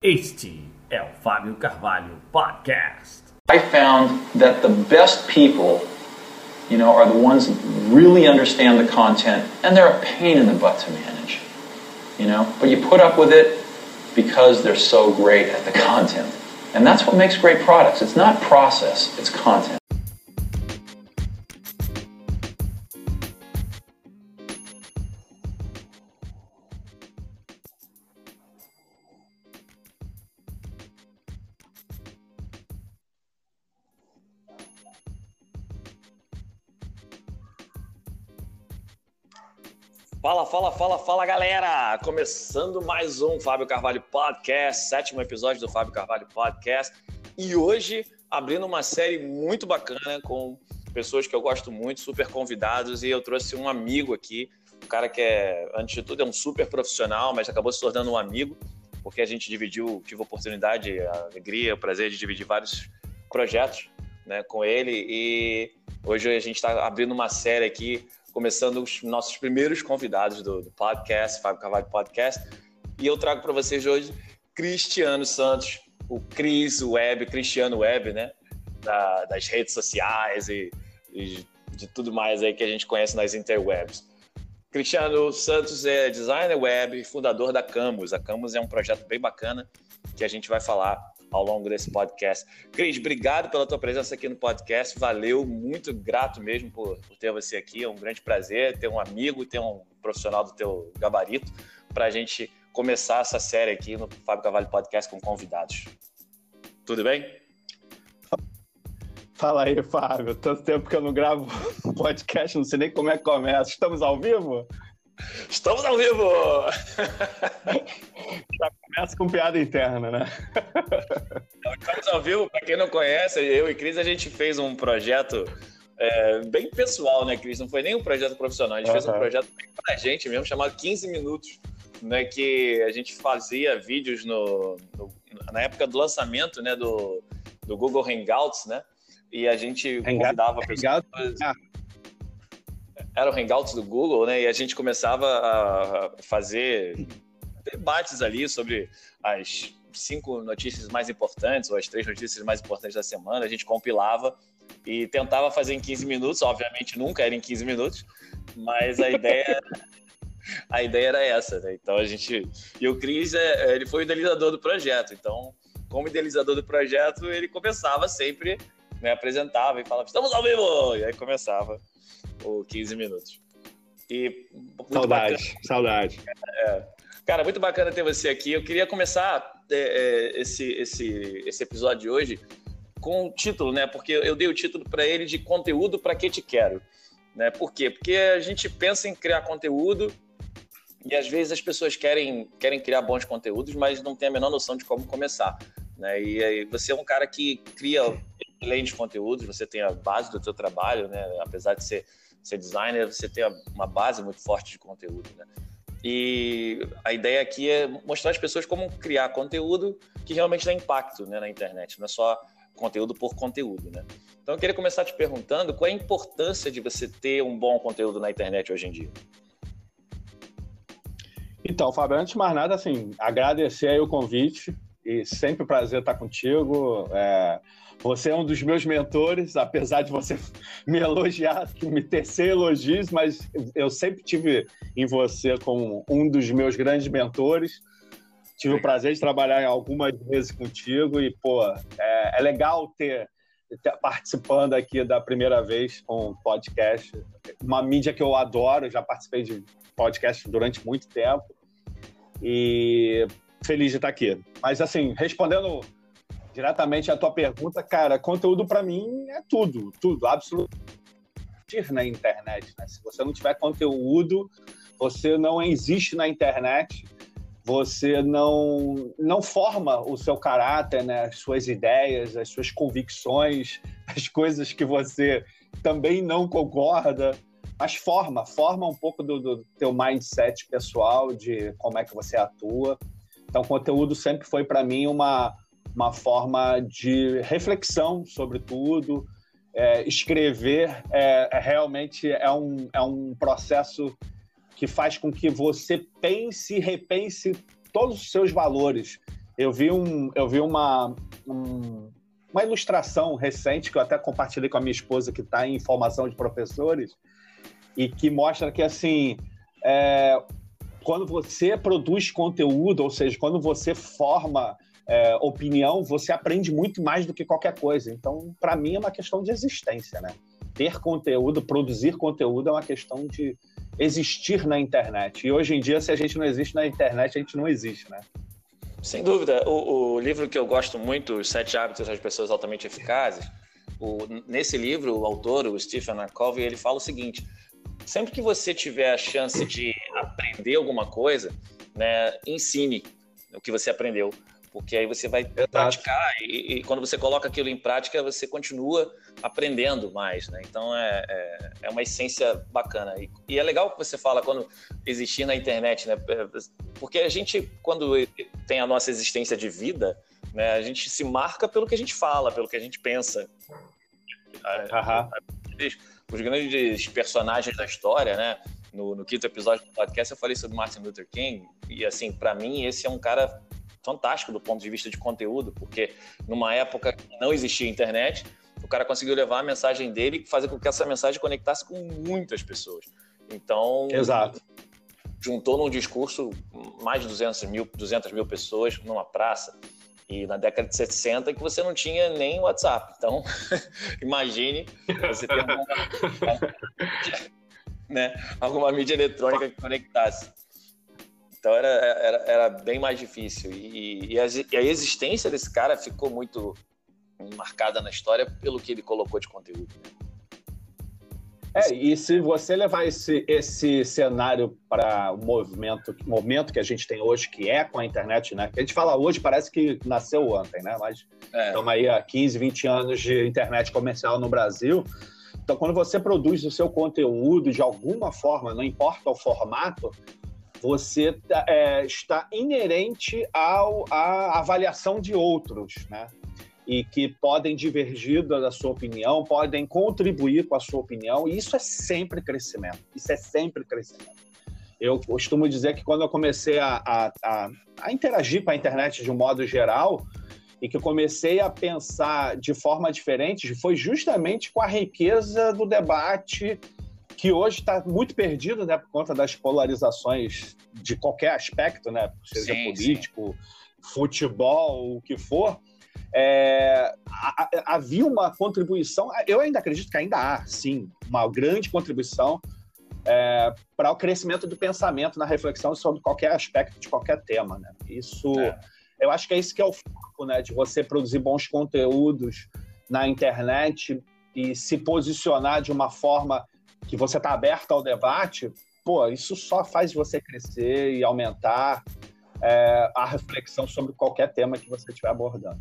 Este é o Fábio Carvalho Podcast. I found that the best people, you know, are the ones that really understand the content and they're a pain in the butt to manage. You know, but you put up with it because they're so great at the content. And that's what makes great products. It's not process, it's content. Começando mais um Fábio Carvalho Podcast, sétimo episódio do Fábio Carvalho Podcast. E hoje abrindo uma série muito bacana com pessoas que eu gosto muito, super convidados, e eu trouxe um amigo aqui, um cara que é, antes de tudo, é um super profissional, mas acabou se tornando um amigo, porque a gente dividiu, tive a oportunidade, a alegria, o prazer de dividir vários projetos né, com ele, e hoje a gente está abrindo uma série aqui começando os nossos primeiros convidados do, do podcast, Fábio Carvalho Podcast. E eu trago para vocês hoje Cristiano Santos, o Cris Web, Cristiano Web, né? Da, das redes sociais e, e, de tudo mais aí que a gente conhece nas interwebs. Cristiano Santos é designer web, fundador da Camus. A Camus é um projeto bem bacana que a gente vai falar ao longo desse podcast. Cris, obrigado pela tua presença aqui no podcast. Valeu, muito grato mesmo por, por ter você aqui. É um grande prazer ter um amigo, ter um profissional do teu gabarito para a gente começar essa série aqui no Fábio Cavalho Podcast com convidados. Tudo bem? Fala aí, Fábio. Tanto tempo que eu não gravo podcast, não sei nem como é que começa. Estamos ao vivo? Estamos ao vivo! Começa com piada interna, né? Estamos ao vivo, para quem não conhece, eu e Cris, a gente fez um projeto é, bem pessoal, né, Cris? Não foi nem um projeto profissional, a gente uhum. fez um projeto para a gente mesmo, chamado 15 Minutos, né, que a gente fazia vídeos no, no, na época do lançamento né, do, do Google Hangouts, né? E a gente convidava pessoas. Ah era o Hangouts do Google, né? E a gente começava a fazer debates ali sobre as cinco notícias mais importantes ou as três notícias mais importantes da semana. A gente compilava e tentava fazer em 15 minutos. Obviamente nunca era em 15 minutos, mas a ideia a ideia era essa, né? Então a gente e o Cris é, ele foi o idealizador do projeto. Então, como idealizador do projeto, ele começava sempre, né, apresentava e falava: "Estamos ao vivo!" E aí começava o 15 minutos. E saudade, bacana. saudade. É. Cara, muito bacana ter você aqui. Eu queria começar é, é, esse, esse, esse episódio de hoje com o título, né? Porque eu dei o título para ele de Conteúdo para que te quero. Né? Por quê? Porque a gente pensa em criar conteúdo e às vezes as pessoas querem, querem criar bons conteúdos, mas não tem a menor noção de como começar. Né? E aí você é um cara que cria excelentes conteúdos, você tem a base do seu trabalho, né? apesar de ser ser designer, você ter uma base muito forte de conteúdo, né? E a ideia aqui é mostrar às pessoas como criar conteúdo que realmente dá impacto né, na internet, não é só conteúdo por conteúdo, né? Então eu queria começar te perguntando qual é a importância de você ter um bom conteúdo na internet hoje em dia. Então, Fábio, antes de mais nada, assim, agradecer aí o convite e sempre um prazer estar contigo. É você é um dos meus mentores, apesar de você me elogiar, me tecer elogios, mas eu sempre tive em você como um dos meus grandes mentores. Tive o prazer de trabalhar algumas vezes contigo e, pô, é, é legal ter, participando aqui da primeira vez com podcast. Uma mídia que eu adoro, já participei de podcast durante muito tempo e feliz de estar aqui. Mas, assim, respondendo diretamente à tua pergunta, cara, conteúdo para mim é tudo, tudo, absolutamente na internet. Né? Se você não tiver conteúdo, você não existe na internet, você não não forma o seu caráter, né? as suas ideias, as suas convicções, as coisas que você também não concorda, mas forma, forma um pouco do, do teu mindset pessoal, de como é que você atua. Então, conteúdo sempre foi para mim uma uma forma de reflexão sobre tudo. É, escrever é, é, realmente é um, é um processo que faz com que você pense e repense todos os seus valores. Eu vi, um, eu vi uma, um, uma ilustração recente que eu até compartilhei com a minha esposa, que está em formação de professores, e que mostra que, assim, é, quando você produz conteúdo, ou seja, quando você forma é, opinião, você aprende muito mais do que qualquer coisa. Então, para mim, é uma questão de existência, né? Ter conteúdo, produzir conteúdo é uma questão de existir na internet. E hoje em dia, se a gente não existe na internet, a gente não existe, né? Sem dúvida. O, o livro que eu gosto muito, Os Sete Hábitos das Pessoas Altamente Eficazes, o, nesse livro, o autor, o Stephen. Covey, ele fala o seguinte: sempre que você tiver a chance de aprender alguma coisa, né, ensine o que você aprendeu porque aí você vai Exato. praticar e, e, quando você coloca aquilo em prática você continua aprendendo mais, né? Então é, é, é uma essência bacana e, e, é legal que você fala quando existir na internet, né? Porque a gente quando tem a nossa existência de vida, né? A gente se marca pelo que a gente fala, pelo que a gente pensa. Os grandes personagens da história, né? No, no quinto episódio do podcast eu falei sobre Martin Luther King e assim para mim esse é um cara fantástico do ponto de vista de conteúdo, porque numa época que não existia internet, o cara conseguiu levar a mensagem dele e fazer com que essa mensagem conectasse com muitas pessoas. Então, Exato. juntou num discurso mais de 200 mil, 200 mil pessoas numa praça. E na década de 60 que você não tinha nem WhatsApp. Então, imagine você ter alguma, né, alguma mídia eletrônica que conectasse. Então era, era, era bem mais difícil. E, e, a, e, a, existência desse cara ficou muito marcada na história pelo que ele colocou de conteúdo. É, e se você levar esse, esse cenário para o movimento, momento que a gente tem hoje, que é com a internet, né? A gente fala hoje, parece que nasceu ontem, né? Mas é. estamos aí há 15, 20 anos de internet comercial no Brasil. Então, quando você produz o seu conteúdo de alguma forma, não importa o formato, você é, está inerente ao, à avaliação de outros, né? E que podem divergir da sua opinião, podem contribuir com a sua opinião, e isso é sempre crescimento. Isso é sempre crescimento. Eu costumo dizer que quando eu comecei a, a, a, a interagir com a internet de um modo geral, e que comecei a pensar de forma diferente, foi justamente com a riqueza do debate que hoje está muito perdido, né, por conta das polarizações de qualquer aspecto, né, seja sim, político, sim. futebol, o que for. É, havia uma contribuição, eu ainda acredito que ainda há, sim, uma grande contribuição é, para o crescimento do pensamento na reflexão sobre qualquer aspecto de qualquer tema. Né? Isso, é. Eu acho que é isso que é o foco, né, de você produzir bons conteúdos na internet e se posicionar de uma forma que você está aberto ao debate, pô, isso só faz você crescer e aumentar é, a reflexão sobre qualquer tema que você estiver abordando.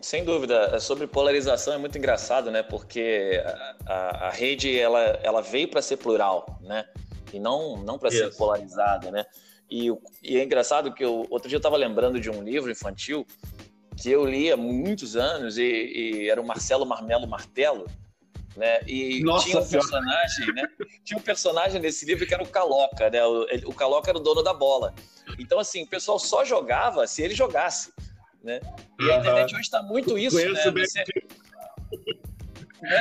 Sem dúvida, sobre polarização é muito engraçado, né? Porque a, a rede ela, ela veio para ser plural, né? E não não para ser polarizada, né? E, e, é engraçado que eu, outro dia eu estava lembrando de um livro infantil que eu li há muitos anos e, e era o Marcelo Marmelo Martelo né? E Nossa tinha um personagem, né? Tinha um personagem nesse livro que era o Caloca, né? O, o Caloca era o dono da bola. Então, assim, o pessoal só jogava se ele jogasse, né? E a internet hoje está muito isso, né? Você,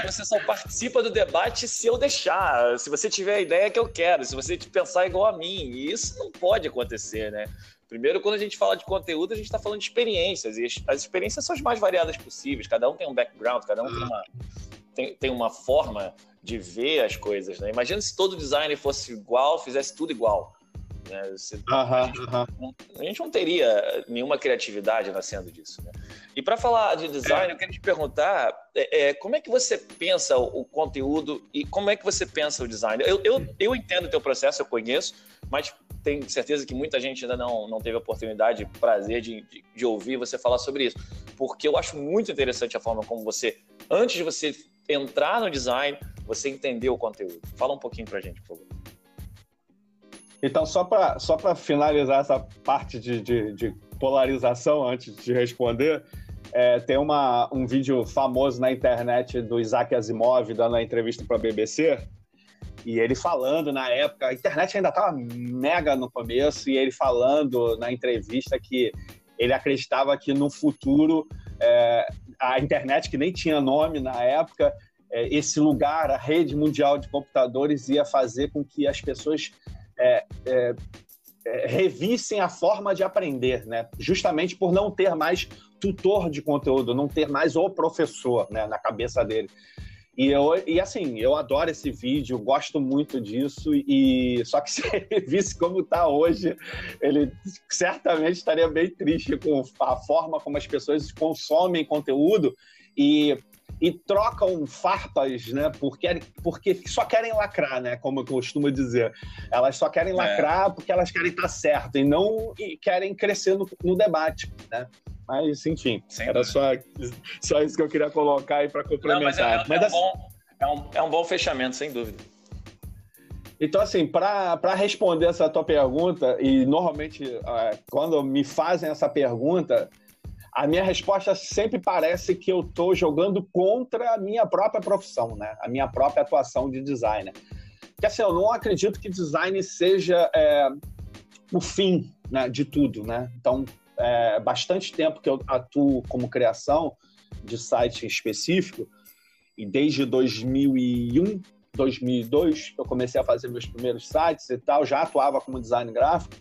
Você só participa do debate se eu deixar, se você tiver a ideia que eu quero, se você pensar igual a mim. E isso não pode acontecer, né? Primeiro, quando a gente fala de conteúdo, a gente está falando de experiências, e as, experiências são as mais variadas possíveis, cada um tem um background, cada um tem uma, tem, tem uma forma de ver as coisas, né? Imagina se todo designer fosse igual, fizesse tudo igual. Né? Você, a, gente, Não, a, gente, não teria nenhuma criatividade nascendo disso. Né? E para falar de design, é. eu queria te perguntar é, é, como é que você pensa o, o, conteúdo e como é que você pensa o design? Eu, eu, eu entendo o teu processo, eu conheço, mas tenho certeza que muita gente ainda não, não teve a oportunidade, prazer de, de, de ouvir você falar sobre isso. Porque eu acho muito interessante a forma como você, antes de você entrar no design, você entender o conteúdo. Fala um pouquinho para a gente, por favor. Então, só para só finalizar essa parte de, de, de, polarização, antes de responder, é, tem uma, um vídeo famoso na internet do Isaac Asimov dando a entrevista para a BBC, e ele falando na época, a internet ainda estava mega no começo, e ele falando na entrevista que ele acreditava que no futuro é, a internet, que nem tinha nome na época, é, esse lugar, a rede mundial de computadores, ia fazer com que as pessoas é, é, é, revissem a forma de aprender, né? justamente por não ter mais tutor de conteúdo, não ter mais o professor né, na cabeça dele. E, eu, e assim, eu adoro esse vídeo, gosto muito disso, e só que se ele visse como está hoje, ele certamente estaria bem triste com a forma como as pessoas consomem conteúdo e, e trocam farpas, né? Porque, porque só querem lacrar, né? Como eu costumo dizer. Elas só querem é. lacrar porque elas querem estar certo e não e querem crescer no, no debate, né? Mas, enfim, Sem era só, só isso que eu queria colocar aí para complementar. Não, mas é, é, mas é, um bom, é, um, é um bom fechamento, sem dúvida. Então, assim, para responder essa tua pergunta, e normalmente quando me fazem essa pergunta, a minha resposta sempre parece que eu estou jogando contra a minha própria profissão, né? A minha própria atuação de designer. Porque, assim, eu não acredito que design seja é, o fim né, de tudo, né? Então, é, bastante tempo que eu atuo como criação de site específico, e desde 2001, 2002, eu comecei a fazer meus primeiros sites e tal, já atuava como design gráfico,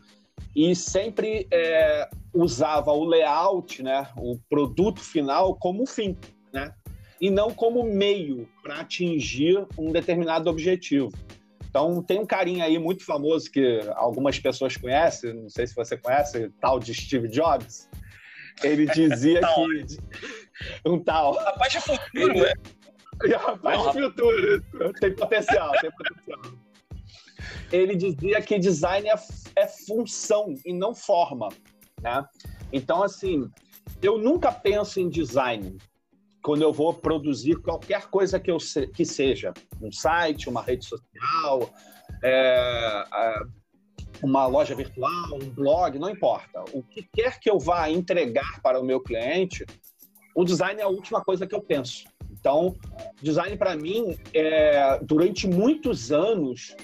e sempre é, usava o layout, né, o produto final, como fim, né, e não como meio para atingir um determinado objetivo. Então, tem um carinha aí muito famoso que algumas pessoas conhecem, não sei se você conhece, tal de Steve Jobs. Ele dizia que. Um tal. Rapaz de futuro, né? Rapaz de futuro. Tem potencial, tem potencial. Ele dizia que design é, é função e não forma. Né? Então, assim, eu nunca penso em design quando eu vou produzir qualquer coisa que, eu se, que seja, um site, uma rede social, é, uma loja virtual, um blog, não importa. O que quer que eu vá entregar para o meu cliente, o design é a última coisa que eu penso. Então, design para mim, é, durante muitos anos,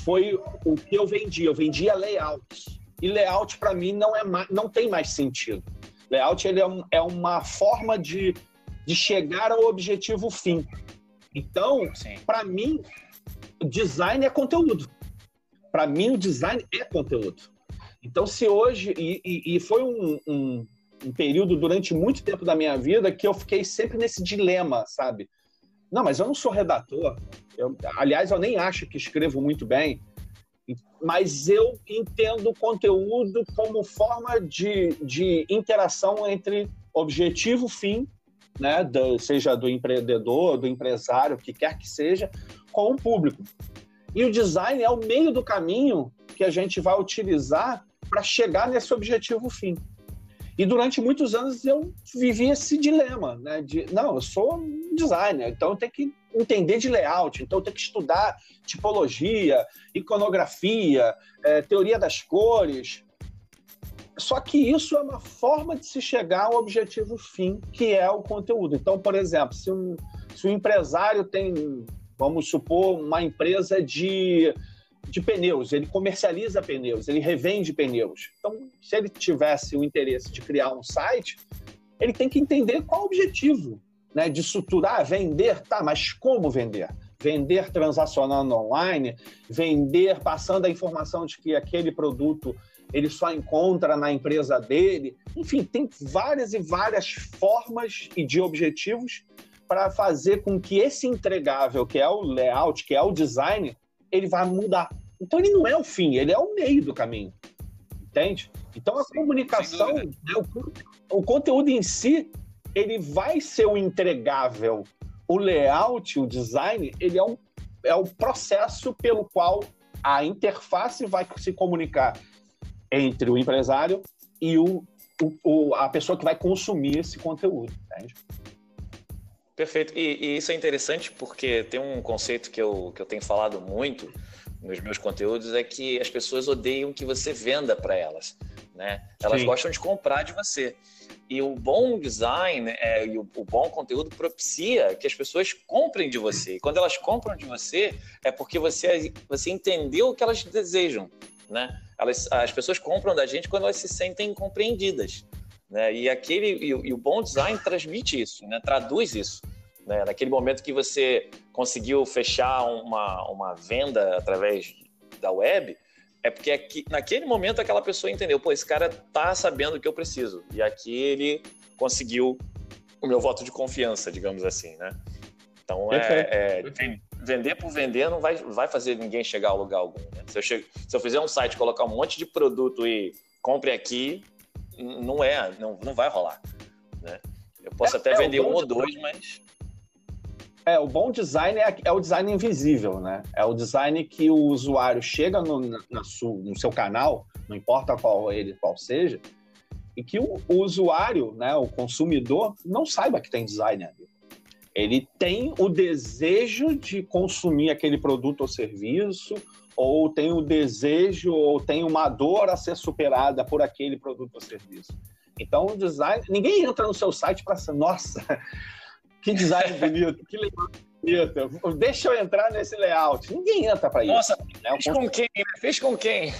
foi o que eu vendia. Eu vendia layouts. E layout para mim não, é não tem mais sentido. Layout ele é, um, é uma forma de de chegar ao objetivo fim. Então, para mim, design é conteúdo. Para mim, o design é conteúdo. Então, se hoje. E, e, e foi um, um, um, período durante muito tempo da minha vida que eu fiquei sempre nesse dilema, sabe? Não, mas eu não sou redator. Eu, aliás, eu nem acho que escrevo muito bem. Mas eu entendo o conteúdo como forma de, de interação entre objetivo, fim né, do, seja do empreendedor, do empresário, que quer que seja, com o público. E o design é o meio do caminho que a gente vai utilizar para chegar nesse objetivo fim. E durante muitos anos eu vivi esse dilema, né? De, não, eu sou designer, então eu tenho que entender de layout, então tenho que estudar tipologia, iconografia, é, teoria das cores, só que isso é uma forma de se chegar ao objetivo fim, que é o conteúdo. Então, por exemplo, se um, se um empresário tem, vamos supor, uma empresa de, de pneus, ele comercializa pneus, ele revende pneus. Então, se ele tivesse o interesse de criar um site, ele tem que entender qual o objetivo né, de estruturar, vender, tá, mas como vender? Vender transacionando online, vender passando a informação de que aquele produto ele só encontra na empresa dele. Enfim, tem várias e várias formas e de objetivos para fazer com que esse entregável, que é o layout, que é o design, ele vá mudar. Então ele não é o fim, ele é o meio do caminho. Entende? Então a Sim, comunicação, né, o, o conteúdo em si, ele vai ser o entregável. O layout, o design, ele é, um, é o processo pelo qual a interface vai se comunicar entre o empresário e o, o, o, a pessoa que vai consumir esse conteúdo. Entende? Perfeito. E, e, isso é interessante porque tem um conceito que eu, que eu tenho falado muito nos meus conteúdos é que as pessoas odeiam que você venda para elas, né? Elas Sim. gostam de comprar de você. E o bom design é, e o, o, bom conteúdo propicia que as pessoas comprem de você. E quando elas compram de você, é porque você, você entendeu o que elas desejam né? Elas, as pessoas compram da gente quando elas se sentem compreendidas, Né? E aquele e, e, o bom design transmite isso, né? traduz isso. Né? Naquele momento que você conseguiu fechar uma, uma venda através da web, é porque aqui, naquele momento aquela pessoa entendeu, pô, esse cara tá sabendo o que eu preciso. E aqui ele conseguiu o meu voto de confiança, digamos assim, né? Então, é, é, vender por vender não vai, vai fazer ninguém chegar a lugar algum. Né? Se, eu chego, se eu fizer um site, colocar um monte de produto e compre aqui, não é, não, não vai rolar. Né? Eu posso é, até é, vender um ou dois, mas. É, o bom design é, é, o design invisível, né? É o design que o usuário chega no, na, no seu canal, não importa qual ele qual seja, e que o, o usuário, né, o consumidor, não saiba que tem design ali. Ele tem o desejo de consumir aquele produto ou serviço, ou tem o desejo, ou tem uma dor a ser superada por aquele produto ou serviço. Então, o design. Ninguém entra no seu site para ser, nossa, que design bonito, que layout bonito, deixa eu entrar nesse layout. Ninguém entra para isso. Nossa, né? fez com quem? Fez com quem?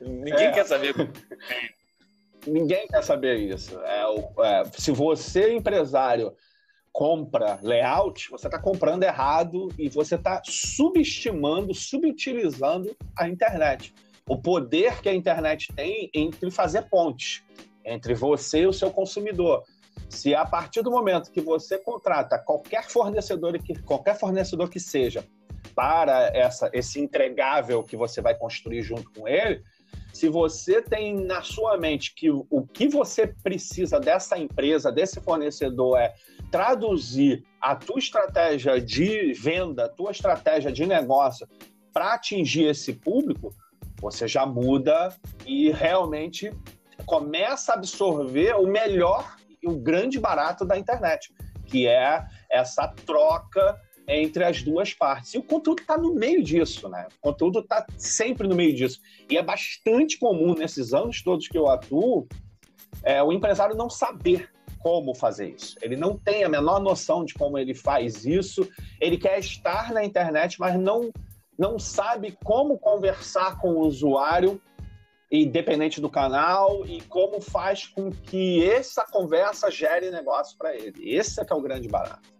Ninguém é. quer saber. Ninguém quer saber isso. É, é, se você, empresário, compra layout, você está comprando errado e você está subestimando, subutilizando a internet. O poder que a internet tem entre fazer pontes entre você e o seu consumidor. Se a partir do momento que você contrata qualquer fornecedor que qualquer fornecedor que seja para essa, esse entregável que você vai construir junto com ele, se você tem na sua mente que o que você precisa dessa empresa, desse fornecedor é traduzir a tua estratégia de venda, a tua estratégia de negócio para atingir esse público, você já muda e realmente começa a absorver o melhor e o grande barato da internet, que é essa troca entre as duas partes. E o conteúdo está no meio disso, né? O conteúdo está sempre no meio disso. E é bastante comum nesses anos todos que eu atuo é, o empresário não saber como fazer isso. Ele não tem a menor noção de como ele faz isso. Ele quer estar na internet, mas não, não sabe como conversar com o usuário, independente do canal, e como faz com que essa conversa gere negócio para ele. Esse é que é o grande barato.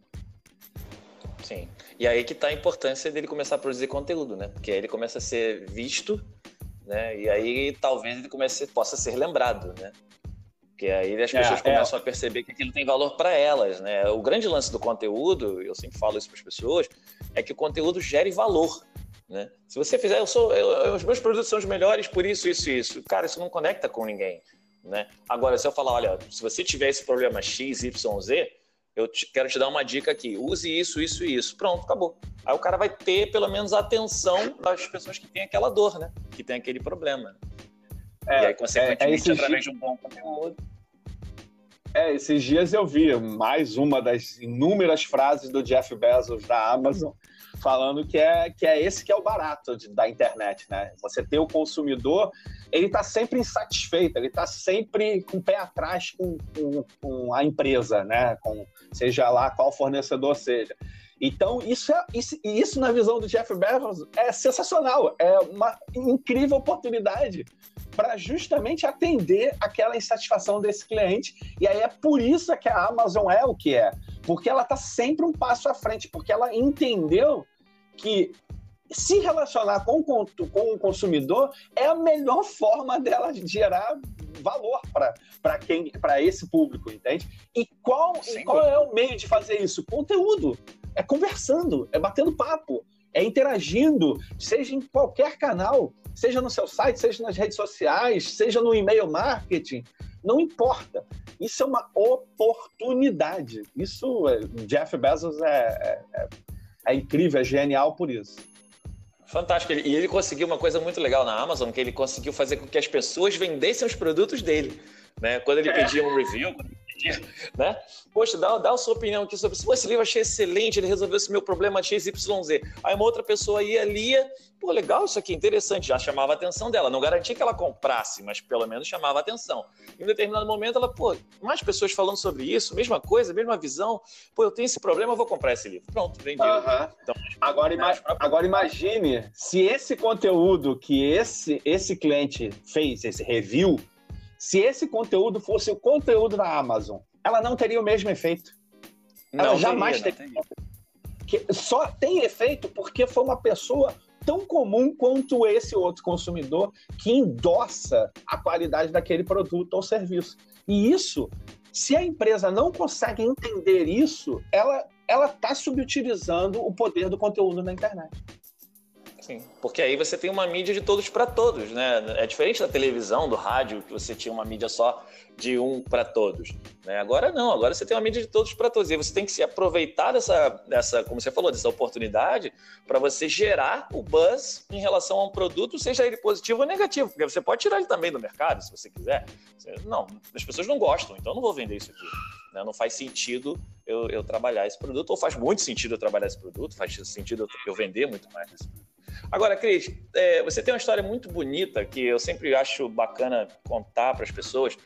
Sim. E aí que está a importância dele começar a produzir conteúdo, né? Porque aí ele começa a ser visto, né? E aí talvez ele comece, possa ser lembrado, né? Porque aí as pessoas é, começam é. a perceber que aquilo tem valor para elas, né? O grande lance do conteúdo, eu sempre falo isso para as pessoas, é que o conteúdo gere valor. Né? Se você fizer, eu sou, eu, os meus produtos são os melhores por isso, isso e isso. Cara, isso não conecta com ninguém. Né? Agora, se eu falar, olha, se você tiver esse problema X, Y, Z, eu te, quero te dar uma dica aqui. Use isso, isso e isso. Pronto, acabou. Aí o cara vai ter pelo menos a atenção das pessoas que têm aquela dor, né? Que tem aquele problema. É, e aí, consequentemente, é, é através de um bom conteúdo. É, esses dias eu vi mais uma das inúmeras frases do Jeff Bezos da Amazon falando que é, que é esse que é o barato de, da internet, né? Você ter o consumidor, ele está sempre insatisfeito, ele está sempre com o pé atrás com, com, com, a empresa, né? Com, seja lá qual fornecedor seja. Então, isso, é, isso, isso na visão do Jeff Bezos é sensacional, é uma incrível oportunidade para justamente atender aquela insatisfação desse cliente. E aí é por isso que a Amazon é o que é, porque ela está sempre um passo à frente, porque ela entendeu que se relacionar com, com o consumidor é a melhor forma dela gerar valor para quem para esse público, entende? E qual, e qual é o meio de fazer isso? Conteúdo. É conversando, é batendo papo, é interagindo, seja em qualquer canal, seja no seu site, seja nas redes sociais, seja no e-mail marketing, não importa. Isso é uma oportunidade. Isso, é, Jeff Bezos é, é, é incrível, é genial por isso. Fantástico. E ele conseguiu uma coisa muito legal na Amazon, que ele conseguiu fazer com que as pessoas vendessem os produtos dele. Né? Quando ele pedia um review, né? Poxa, dá, dá a sua opinião aqui sobre se esse livro achei excelente, ele resolveu esse meu problema XYZ. Aí uma outra pessoa ia, lia, pô, legal isso aqui, interessante, já chamava a atenção dela. Não garantia que ela comprasse, mas pelo menos chamava a atenção. Em um determinado momento, ela, pô, mais pessoas falando sobre isso, mesma coisa, mesma visão. Pô, eu tenho esse problema, eu vou comprar esse livro. Pronto, vendi. Então, agora, ima agora imagine se esse conteúdo que esse, esse cliente fez, esse review, Se esse conteúdo fosse o conteúdo da Amazon, ela não teria o mesmo efeito. Ela Não jamais teria, teria. Que só tem efeito porque foi uma pessoa tão comum quanto esse outro consumidor que endossa a qualidade daquele produto ou serviço. E isso, se a empresa não consegue entender isso, ela ela está subutilizando o poder do conteúdo na internet. Sim, porque aí você tem uma mídia de todos para todos, né? É diferente da televisão, do rádio, que você tinha uma mídia só de um para todos. Né? Agora não, agora você tem uma mídia de todos para todos. E você tem que se aproveitar dessa, dessa, como você falou, dessa oportunidade para você gerar o buzz em relação a um produto, seja ele positivo ou negativo, porque você pode tirar ele também do mercado, se você quiser. Não, as pessoas não gostam, então eu não vou vender isso aqui. né? Não faz sentido eu, eu trabalhar esse produto, ou faz muito sentido eu trabalhar esse produto, faz sentido eu, eu vender muito mais esse produto. Agora, Cris, é, você tem uma história muito bonita que eu sempre acho bacana contar para as pessoas,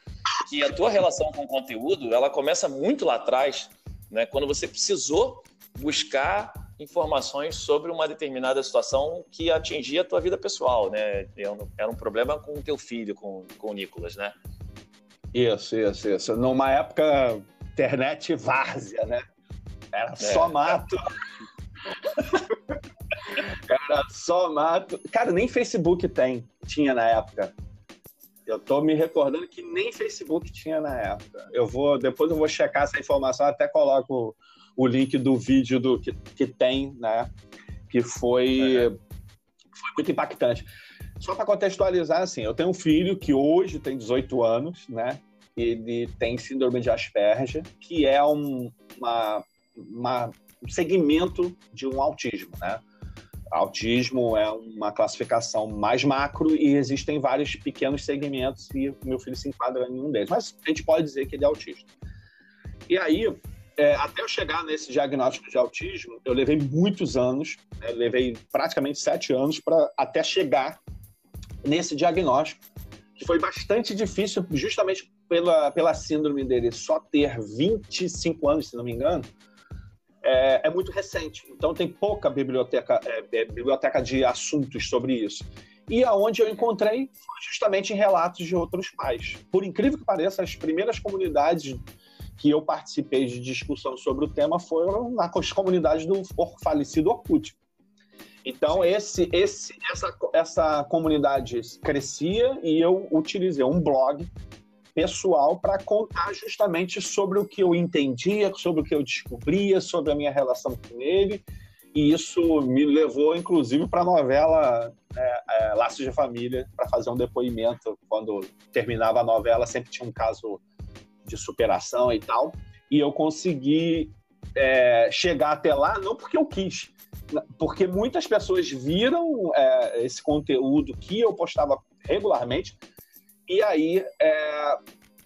que a tua relação com o conteúdo, ela começa muito lá atrás, né, quando você precisou buscar informações sobre uma determinada situação que atingia a tua vida pessoal, né? Era um problema com o teu filho, com, com o Nicolas, né? Isso, isso, isso. Numa época internet várzea, né? Era só mato. Era só mato. Cara, nem Facebook tem, tinha na época. Eu tô me recordando que nem Facebook tinha na época. Eu vou, depois eu vou checar essa informação, até coloco o link do vídeo do que, que tem, né? Que foi, foi muito impactante. Só para contextualizar, assim, eu tenho um filho que hoje tem 18 anos, né? Ele tem síndrome de Asperger, que é um, uma, uma- um segmento de um autismo, né? Autismo é uma classificação mais macro e existem vários pequenos segmentos e meu filho se enquadra em um deles. Mas a gente pode dizer que ele é autista. E aí, é, até eu chegar nesse diagnóstico de autismo, eu levei muitos anos, né? Levei praticamente sete anos para até chegar nesse diagnóstico, que foi bastante difícil, justamente pela, pela síndrome dele só ter 25 anos, se não me engano, é, é muito recente. Então tem pouca biblioteca, é, é, biblioteca de assuntos sobre isso. E aonde eu encontrei foi justamente em relatos de outros pais. Por incrível que pareça, as primeiras comunidades que eu participei de discussão sobre o tema foram nas comunidades do falecido Orkut. Então, esse, esse, essa, essa comunidade crescia e eu utilizei um blog pessoal para contar justamente sobre o que eu entendia, sobre o que eu descobria, sobre a minha relação com ele. E isso me levou, inclusive, para a novela é, é, Laços de Família, para fazer um depoimento. Quando terminava a novela, sempre tinha um caso de superação e tal. E eu consegui é, chegar até lá, não porque eu quis, porque muitas pessoas viram é, esse conteúdo que eu postava regularmente, e aí é,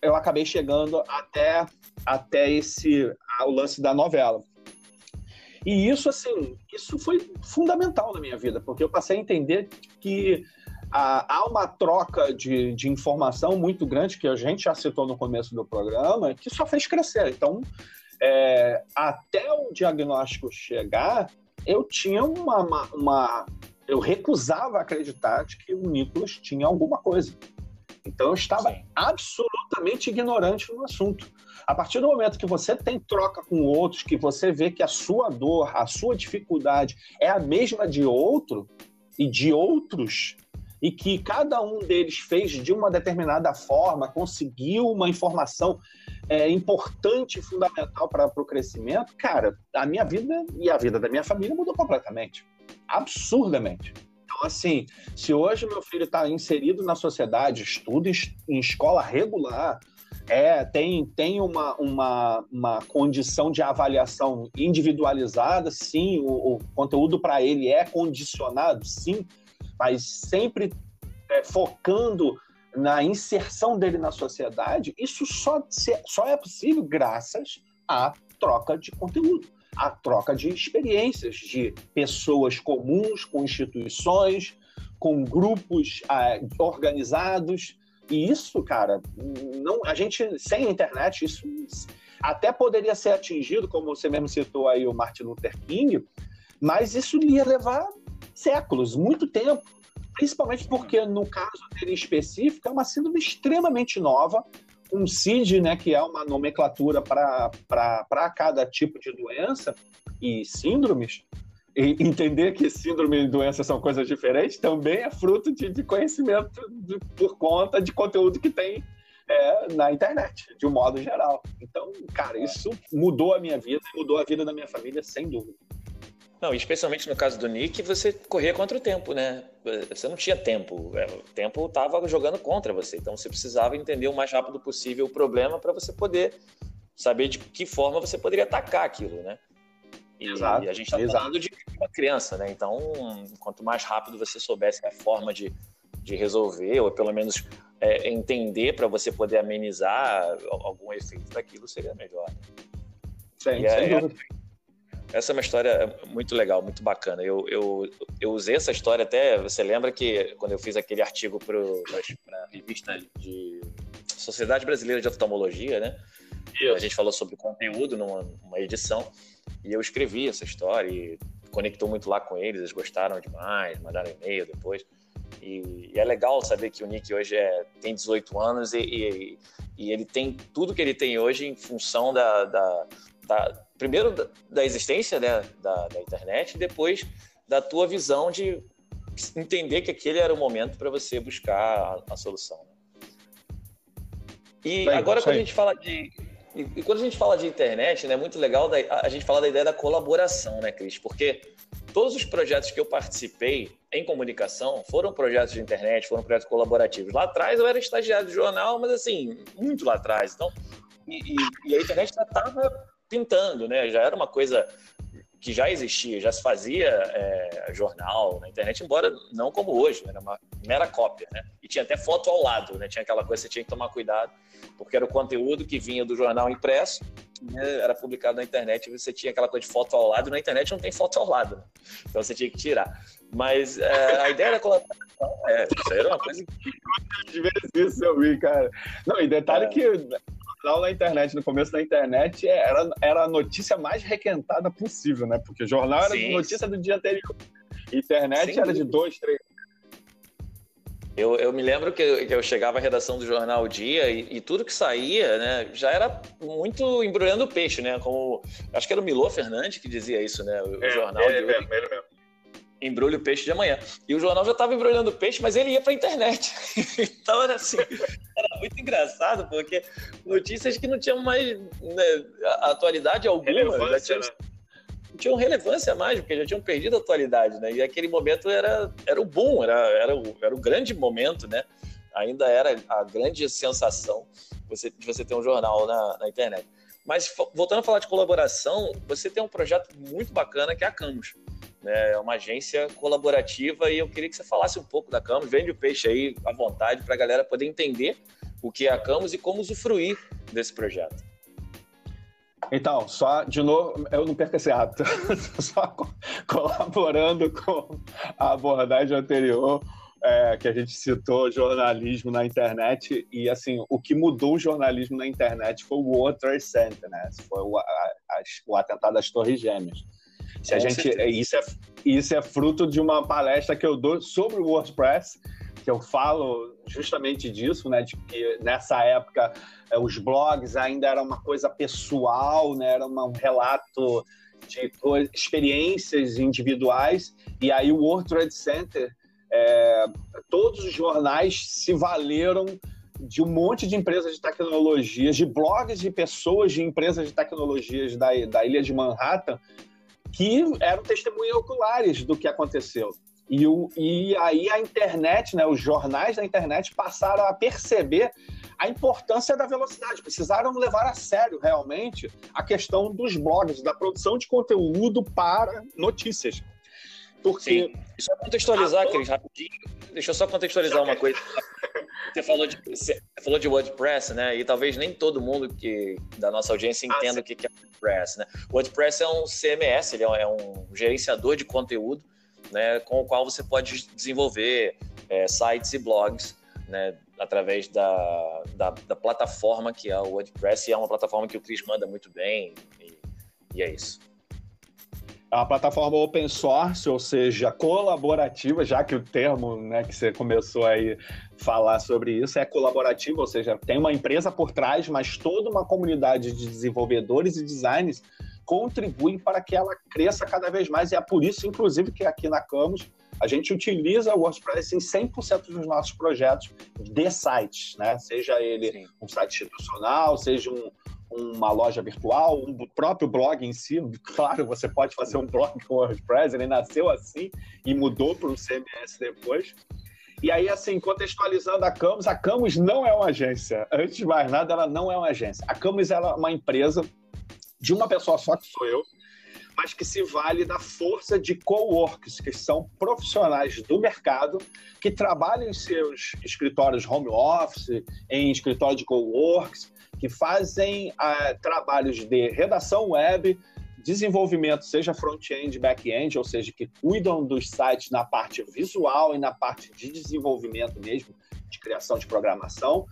eu acabei chegando até, até esse o lance da novela. E isso, assim, isso foi fundamental na minha vida, porque eu passei a entender que há uma troca de, de informação muito grande, que a gente já citou no começo do programa, que só fez crescer. Então, é, até o diagnóstico chegar, eu tinha uma, uma, uma, Eu recusava acreditar de que o Nicolas tinha alguma coisa. Então eu estava Sim. absolutamente ignorante no assunto. A partir do momento que você tem troca com outros, que você vê que a sua dor, a sua dificuldade é a mesma de outro e de outros, e que cada um deles fez de uma determinada forma, conseguiu uma informação é, importante e fundamental para o crescimento, cara, a minha vida e a vida da minha família mudou completamente. Absurdamente. Então, assim, se hoje meu filho está inserido na sociedade, estuda em, escola regular, é, tem, tem uma, uma, uma condição de avaliação individualizada, sim, o, o conteúdo para ele é condicionado, sim, mas sempre é, focando na inserção dele na sociedade, isso só, só é possível graças à troca de conteúdo, à troca de experiências de pessoas comuns com instituições, com grupos ah, organizados. E isso, cara, não, a gente sem a internet isso até poderia ser atingido, como você mesmo citou aí o Martin Luther King, mas isso ia levar séculos, muito tempo principalmente porque, no caso dele específico, é uma síndrome extremamente nova, um CID, né, que é uma nomenclatura para cada tipo de doença e síndromes, e entender que síndrome e doença são coisas diferentes também é fruto de, de conhecimento de, por conta de conteúdo que tem é, na internet, de um modo geral. Então, cara, isso mudou a minha vida, mudou a vida da minha família, sem dúvida. Não, especialmente no caso do Nick, você corria contra o tempo, né? Você não tinha tempo. É, o tempo estava jogando contra você. Então você precisava entender o mais rápido possível o problema para você poder saber de que forma você poderia atacar aquilo, né? E, exato, e a gente está falando de uma criança, né? Então, quanto mais rápido você soubesse a forma de, de resolver, ou pelo menos é, entender para você poder amenizar algum efeito daquilo, seria melhor. Sim, e sem é, dúvida. Essa é uma história muito legal, muito bacana. Eu, eu, eu usei essa história até. Você lembra que quando eu fiz aquele artigo para a revista de Sociedade Brasileira de Oftalmologia, né? A gente falou sobre conteúdo numa, numa edição e eu escrevi essa história e conectou muito lá com eles. Eles gostaram demais, mandaram e-mail depois. E, e, é legal saber que o Nick hoje é, tem 18 anos e, e, e, ele tem tudo que ele tem hoje em função da, da, da primeiro da, da existência né, da, da, internet e depois da tua visão de entender que aquele era o momento para você buscar a, a solução. E Bem, agora quando a gente fala de e, e, quando a gente fala de internet, né, é muito legal da, a gente falar da ideia da colaboração, né, Cris? Porque todos os projetos que eu participei em comunicação foram projetos de internet, foram projetos colaborativos. Lá atrás eu era estagiário de jornal, mas assim, muito lá atrás. Então, e, e, e a internet já estava pintando, né? Já era uma coisa que já existia, já se fazia é, jornal na internet, embora não como hoje, né? era uma mera cópia, né? E tinha até foto ao lado, né? Tinha aquela coisa que você tinha que tomar cuidado, porque era o conteúdo que vinha do jornal impresso, né? era publicado na internet, e você tinha aquela coisa de foto ao lado, na internet não tem foto ao lado, né? então você tinha que tirar. Mas é, a ideia da colaboração, é, isso era uma coisa que... Eu vi, cara. Não, e detalhe é. que jornal na internet, no começo da internet, era, era a notícia mais requentada possível, né? Porque jornal era Sim. notícia do dia anterior. Internet Sim. era de dois, três. Eu, eu me lembro que eu, que eu chegava à redação do jornal Dia e, e, tudo que saía, né, já era muito embrulhando peixe, né? Como acho que era o Milô Fernandes que dizia isso, né? O, é, jornal é, de hoje. É, é, embrulha o peixe de amanhã. E o jornal já estava embrulhando o peixe, mas ele ia para a internet. então era assim, era muito engraçado, porque notícias que não tinham mais né, atualidade alguma. Relevância, tinham, né? Não tinham relevância mais, porque já tinham perdido a atualidade, né? E aquele momento era, era o boom, era, era, o, era o grande momento, né? Ainda era a grande sensação você, de você ter um jornal na, na internet. Mas voltando a falar de colaboração, você tem um projeto muito bacana que é a Camus né? É uma agência colaborativa e eu queria que você falasse um pouco da Camus. Vende o peixe aí à vontade para a galera poder entender o que é a Camus e como usufruir desse projeto. Então, só de novo, eu não perco esse hábito, só colaborando com a abordagem anterior é, que a gente citou, jornalismo na internet, e assim, o que mudou o jornalismo na internet foi o World Trade Center, né? Foi o, a, a, o atentado às Torres Gêmeas. Se a gente, isso, é, isso é fruto de uma palestra que eu dou sobre o WordPress, que eu falo justamente disso, né? De que nessa época é, os blogs ainda era uma coisa pessoal, né? Era um relato de experiências individuais, e aí o World Trade Center, é, todos os jornais se valeram de um monte de empresas de tecnologias, de blogs de pessoas de empresas de tecnologias da, da ilha de Manhattan, que eram testemunhas oculares do que aconteceu. E, o, e aí a internet, né, os jornais da internet passaram a perceber a importância da velocidade, precisaram levar a sério realmente a questão dos blogs, da produção de conteúdo para notícias. Porque. Sim. Só contextualizar, Cris, rapidinho. Deixa eu só contextualizar uma coisa. Você falou, de, você falou de WordPress, né? E talvez nem todo mundo que da nossa audiência ah, entenda ah, o que é WordPress, né? WordPress é um CMS, ele é um gerenciador de conteúdo, né? Com o qual você pode desenvolver é, sites e blogs, né? Através da, da, da, plataforma que é o WordPress, e é uma plataforma que o Chris manda muito bem, e, e é isso. Uma plataforma open source, ou seja, colaborativa, já que o termo né, que você começou aí falar sobre isso é colaborativa, ou seja, tem uma empresa por trás, mas toda uma comunidade de desenvolvedores e designers contribuem para que ela cresça cada vez mais. E é por isso, inclusive, que aqui na Camus a gente utiliza o WordPress em 100% dos nossos projetos de sites, né? Seja ele Sim. um site institucional, seja um, uma loja virtual, um próprio blog em si. Claro, você pode fazer um blog com WordPress, ele nasceu assim e mudou para o CMS depois. E aí, assim, contextualizando a Camus, a Camus não é uma agência. Antes de mais nada, ela não é uma agência. A Camus é uma empresa de uma pessoa só, que sou eu, mas que se vale da força de co-works, que são profissionais do mercado que trabalham em seus escritórios home office, em escritório de co-works, que fazem uh, trabalhos de redação web, desenvolvimento, seja front-end, back-end, ou seja, que cuidam dos sites na parte visual e na parte de desenvolvimento mesmo, de criação de programação,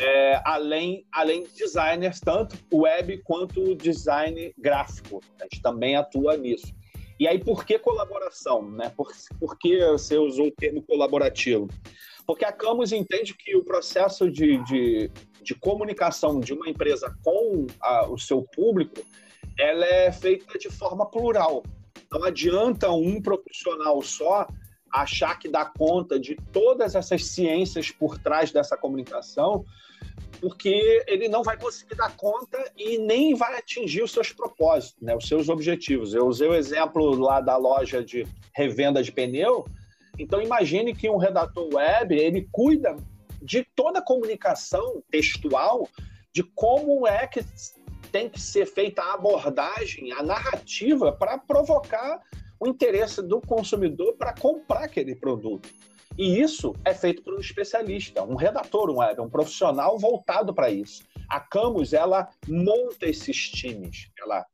é, além, além de designers, tanto web quanto design gráfico. A gente também atua nisso. E aí, por que colaboração? Né? Por, por que você usou o termo colaborativo? Porque a Camus entende que o processo de, de, de comunicação de uma empresa com a, o seu público ela é feita de forma plural. Não adianta um profissional só achar que dá conta de todas essas ciências por trás dessa comunicação, porque ele não vai conseguir dar conta e nem vai atingir os seus propósitos, né, os seus objetivos. Eu usei o exemplo lá da loja de revenda de pneu, então imagine que um redator web, ele cuida de toda a comunicação textual, de como é que tem que ser feita a abordagem, a narrativa para provocar o interesse do consumidor para comprar aquele produto. E isso é feito por um especialista, um redator, um um profissional voltado para isso. A Camus, ela monta esses times, ela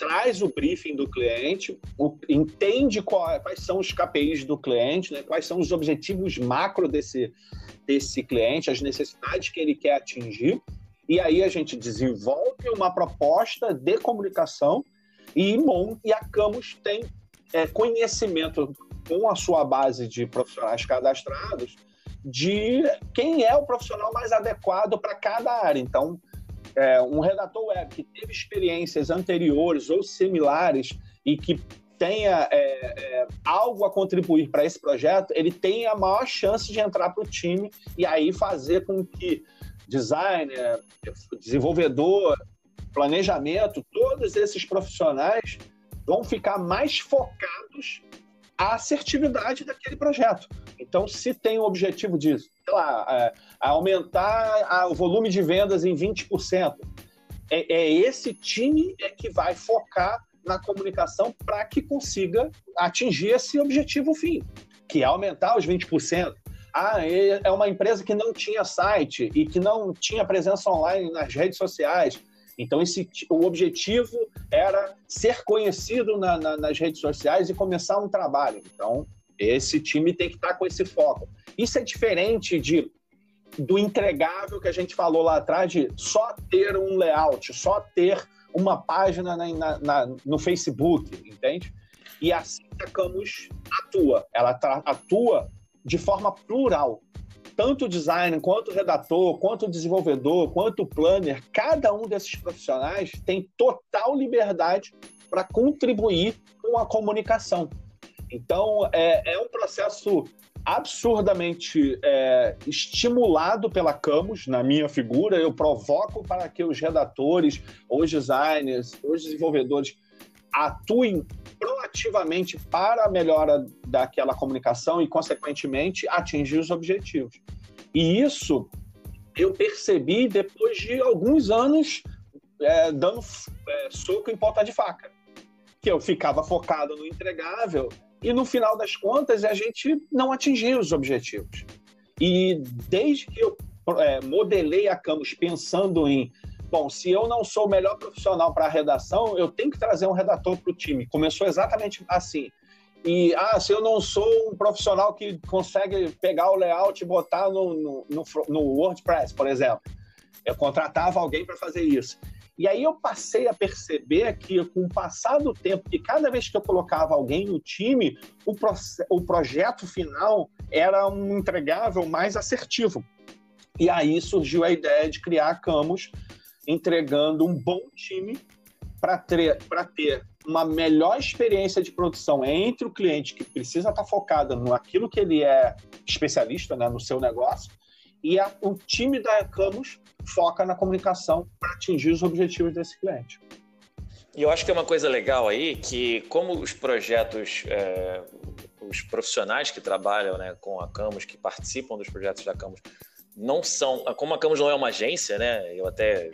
traz o briefing do cliente, o, entende qual, quais são os KPIs do cliente, né, quais são os objetivos macro desse, desse cliente, as necessidades que ele quer atingir, e aí a gente desenvolve uma proposta de comunicação e, e a Camus tem é, conhecimento com a sua base de profissionais cadastrados de quem é o profissional mais adequado para cada área. Então, é, um redator web que teve experiências anteriores ou similares e que tenha é, é, algo a contribuir para esse projeto, ele tem a maior chance de entrar para o time e aí fazer com que designer, desenvolvedor, planejamento, todos esses profissionais vão ficar mais focados à assertividade daquele projeto. Então, se tem o objetivo de, sei lá, é, aumentar o volume de vendas em 20%, é, é esse time é que vai focar na comunicação para que consiga atingir esse objetivo fim, que é aumentar os 20%. Ah, é uma empresa que não tinha site e que não tinha presença online nas redes sociais. Então, esse, o objetivo era ser conhecido na, na, nas redes sociais e começar um trabalho. Então, esse time tem que estar com esse foco. Isso é diferente de do entregável que a gente falou lá atrás de só ter um layout, só ter uma página na, na, no Facebook, entende? E assim a Camus atua. Ela atua de forma plural tanto o designer, quanto o redator, quanto o desenvolvedor, quanto o planner, cada um desses profissionais tem total liberdade para contribuir com a comunicação. Então, é, é um processo absurdamente é, estimulado pela Camus, na minha figura. Eu provoco para que os redatores, os designers, os desenvolvedores atuem proativamente para a melhora daquela comunicação e, consequentemente, atingir os objetivos. E isso eu percebi depois de alguns anos é, dando é, soco em ponta de faca. Que eu ficava focado no entregável e, no final das contas, a gente não atingia os objetivos. E desde que eu é, modelei a Camus pensando em bom, se eu não sou o melhor profissional para a redação, eu tenho que trazer um redator para o time. Começou exatamente assim. E, ah, se eu não sou um profissional que consegue pegar o layout e botar no, no, no, no WordPress, por exemplo, Eu contratava alguém para fazer isso. E aí eu passei a perceber que, com o passar do tempo, que cada vez que eu colocava alguém no time, o, pro, o projeto final era um entregável mais assertivo. E aí surgiu a ideia de criar a Camus, entregando um bom time para ter, uma melhor experiência de produção entre o cliente que precisa estar tá focado naquilo que ele é especialista, né, no seu negócio, e a, o time da Camus foca na comunicação para atingir os objetivos desse cliente. E eu acho que é uma coisa legal aí que, como os projetos, é, os profissionais que trabalham né, com a Camus, que participam dos projetos da Camus, não são. Como a Camus não é uma agência, né? Eu até,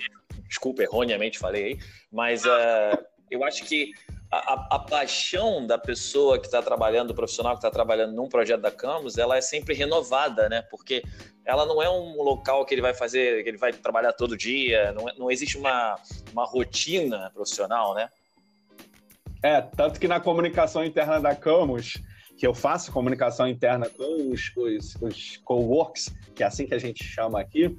desculpa, erroneamente falei aí, mas uh, eu acho que a, a, paixão da pessoa que está trabalhando, do profissional que está trabalhando num projeto da Camus, ela é sempre renovada, né? Porque ela não é um local que ele vai fazer, que ele vai trabalhar todo dia, não, é, não existe uma, uma rotina profissional, né? É, tanto que na comunicação interna da Camus, que eu faço comunicação interna com os, os, os co-works, que é assim que a gente chama aqui,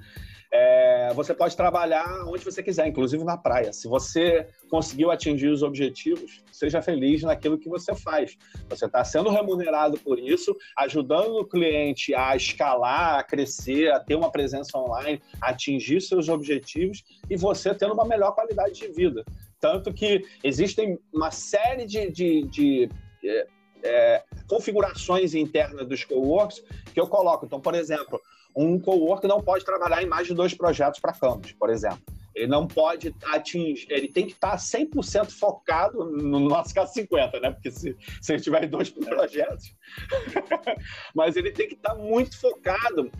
é, você pode trabalhar onde você quiser, inclusive na praia. Se você conseguiu atingir os objetivos, seja feliz naquilo que você faz. Você está sendo remunerado por isso, ajudando o cliente a escalar, a crescer, a ter uma presença online, a atingir seus objetivos e você tendo uma melhor qualidade de vida. Tanto que existem uma série de, de, de é, é, configurações internas dos coworks que eu coloco. Então, por exemplo, um coworker não pode trabalhar em mais de dois projetos para campus, por exemplo. Ele não pode atingir, ele tem que estar 100% focado, no nosso caso 50, né? Porque se, se ele tiver dois projetos, mas ele tem que estar muito focado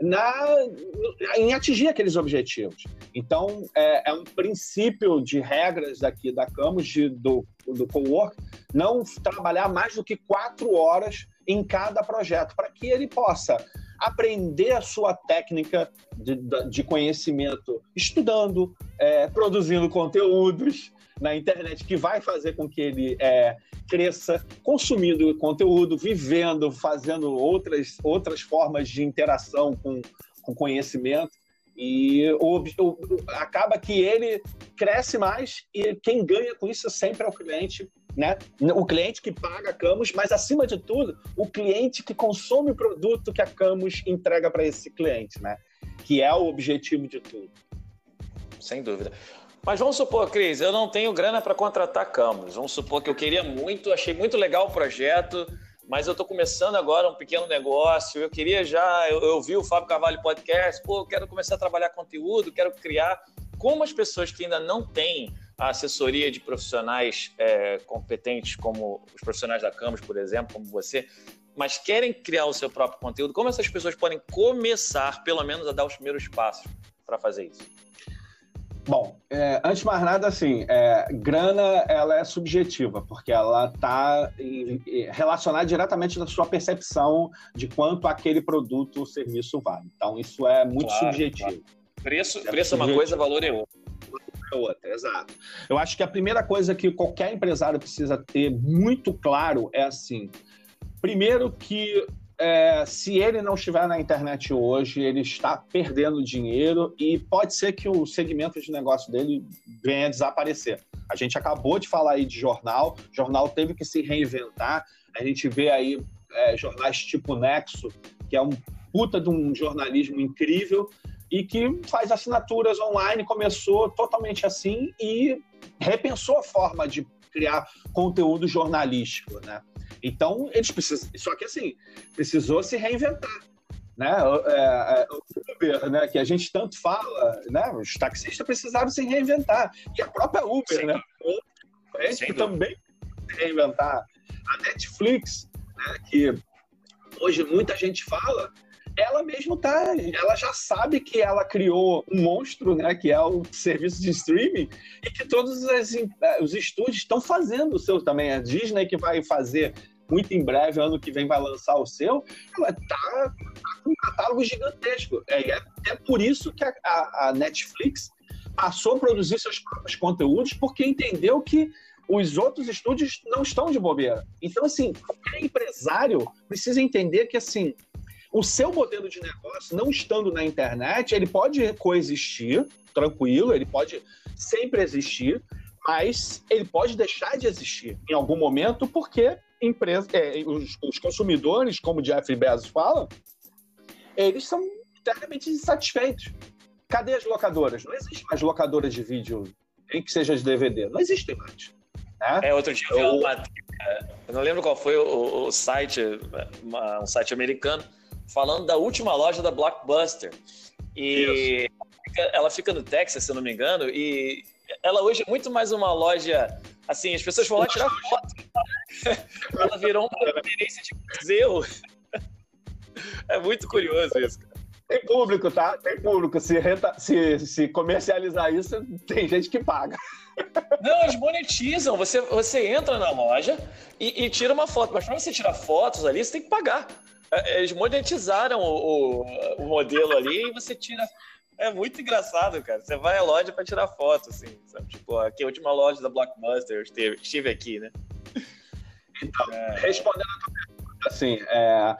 na, em atingir aqueles objetivos. Então, é, é, um princípio de regras daqui da Camus, de, do, do co-work, não trabalhar mais do que quatro horas em cada projeto, para que ele possa aprender a sua técnica de, de conhecimento estudando, é, produzindo conteúdos na internet que vai fazer com que ele é, cresça, consumindo conteúdo, vivendo, fazendo outras, outras formas de interação com, com conhecimento. E o, o, acaba que ele cresce mais e quem ganha com isso sempre é o cliente né? O cliente que paga a Camus, mas acima de tudo, o cliente que consome o produto que a Camus entrega para esse cliente, né? Que é o objetivo de tudo. Sem dúvida. Mas vamos supor, Cris, eu não tenho grana para contratar Camus. Vamos supor que eu queria muito, achei muito legal o projeto, mas eu estou começando agora um pequeno negócio. Eu queria já, eu, eu vi o Fábio Carvalho podcast, pô, eu quero começar a trabalhar conteúdo, quero criar. Como as pessoas que ainda não têm a assessoria de profissionais é, competentes, como os profissionais da Camus, por exemplo, como você, mas querem criar o seu próprio conteúdo, como essas pessoas podem começar, pelo menos, a dar os primeiros passos para fazer isso? Bom, é, antes de mais nada, assim, é, grana ela é subjetiva, porque ela está relacionada diretamente da sua percepção de quanto aquele produto ou serviço vale. Então, isso é muito claro, subjetivo. Claro. Preço, é, preço é uma coisa, valor é outra é outra, exato. Eu acho que a primeira coisa que qualquer empresário precisa ter muito claro é assim: primeiro que é, se ele não estiver na internet hoje, ele está perdendo dinheiro e pode ser que o segmento de negócio dele venha a desaparecer. A gente acabou de falar aí de jornal, jornal teve que se reinventar. A gente vê aí é, jornais tipo Nexo, que é um puta de um jornalismo incrível, e que faz assinaturas online, começou totalmente assim e repensou a forma de criar conteúdo jornalístico, né? Então, eles precisam... Só que, assim, precisou se reinventar, né? É, é, o Uber, né? Que a gente tanto fala, né? Os taxistas precisaram se reinventar. E a própria Uber, Sim. né? Também se reinventar. A Netflix, né? Que hoje muita gente fala, ela mesmo tá, ela já sabe que ela criou um monstro, né, que é o serviço de streaming, e que todos as, eh, os estúdios estão fazendo o seu também. A Disney que vai fazer muito em breve, ano que vem vai lançar o seu, ela tá, tá com um catálogo gigantesco. É, é, é por isso que a, a, a Netflix passou a produzir seus próprios conteúdos, porque entendeu que os outros estúdios não estão de bobeira. Então, assim, qualquer empresário precisa entender que, assim, o seu modelo de negócio, não estando na internet, ele pode coexistir, tranquilo, ele pode sempre existir, mas ele pode deixar de existir em algum momento porque empresa, é, os, os, consumidores, como Jeff Bezos fala, eles são internamente insatisfeitos. Cadê as locadoras? Não existe mais locadoras de vídeo, nem que seja de DVD. Não existem mais. Né? É, outro dia eu vi uma eu não lembro qual foi o, o site, uma, um site americano, falando da última loja da Blockbuster. E ela fica no Texas, se eu não me engano, e ela hoje é muito mais uma loja. Assim, as pessoas vão lá tirar foto. ela virou uma referência de museu. É muito curioso isso, cara. Tem público, tá? Tem público. Se, renta, se, se comercializar isso, tem gente que paga. Não, eles monetizam. Você, você entra na loja e, e tira uma foto. Mas para você tirar fotos ali, você tem que pagar. Eles monetizaram o, o, o modelo ali e você tira. É muito engraçado, cara. Você vai à loja para tirar foto, assim, sabe? Tipo, aqui a última loja da Blockbuster, eu estive, estive aqui, né? Então, é... respondendo a tua pergunta, assim, é,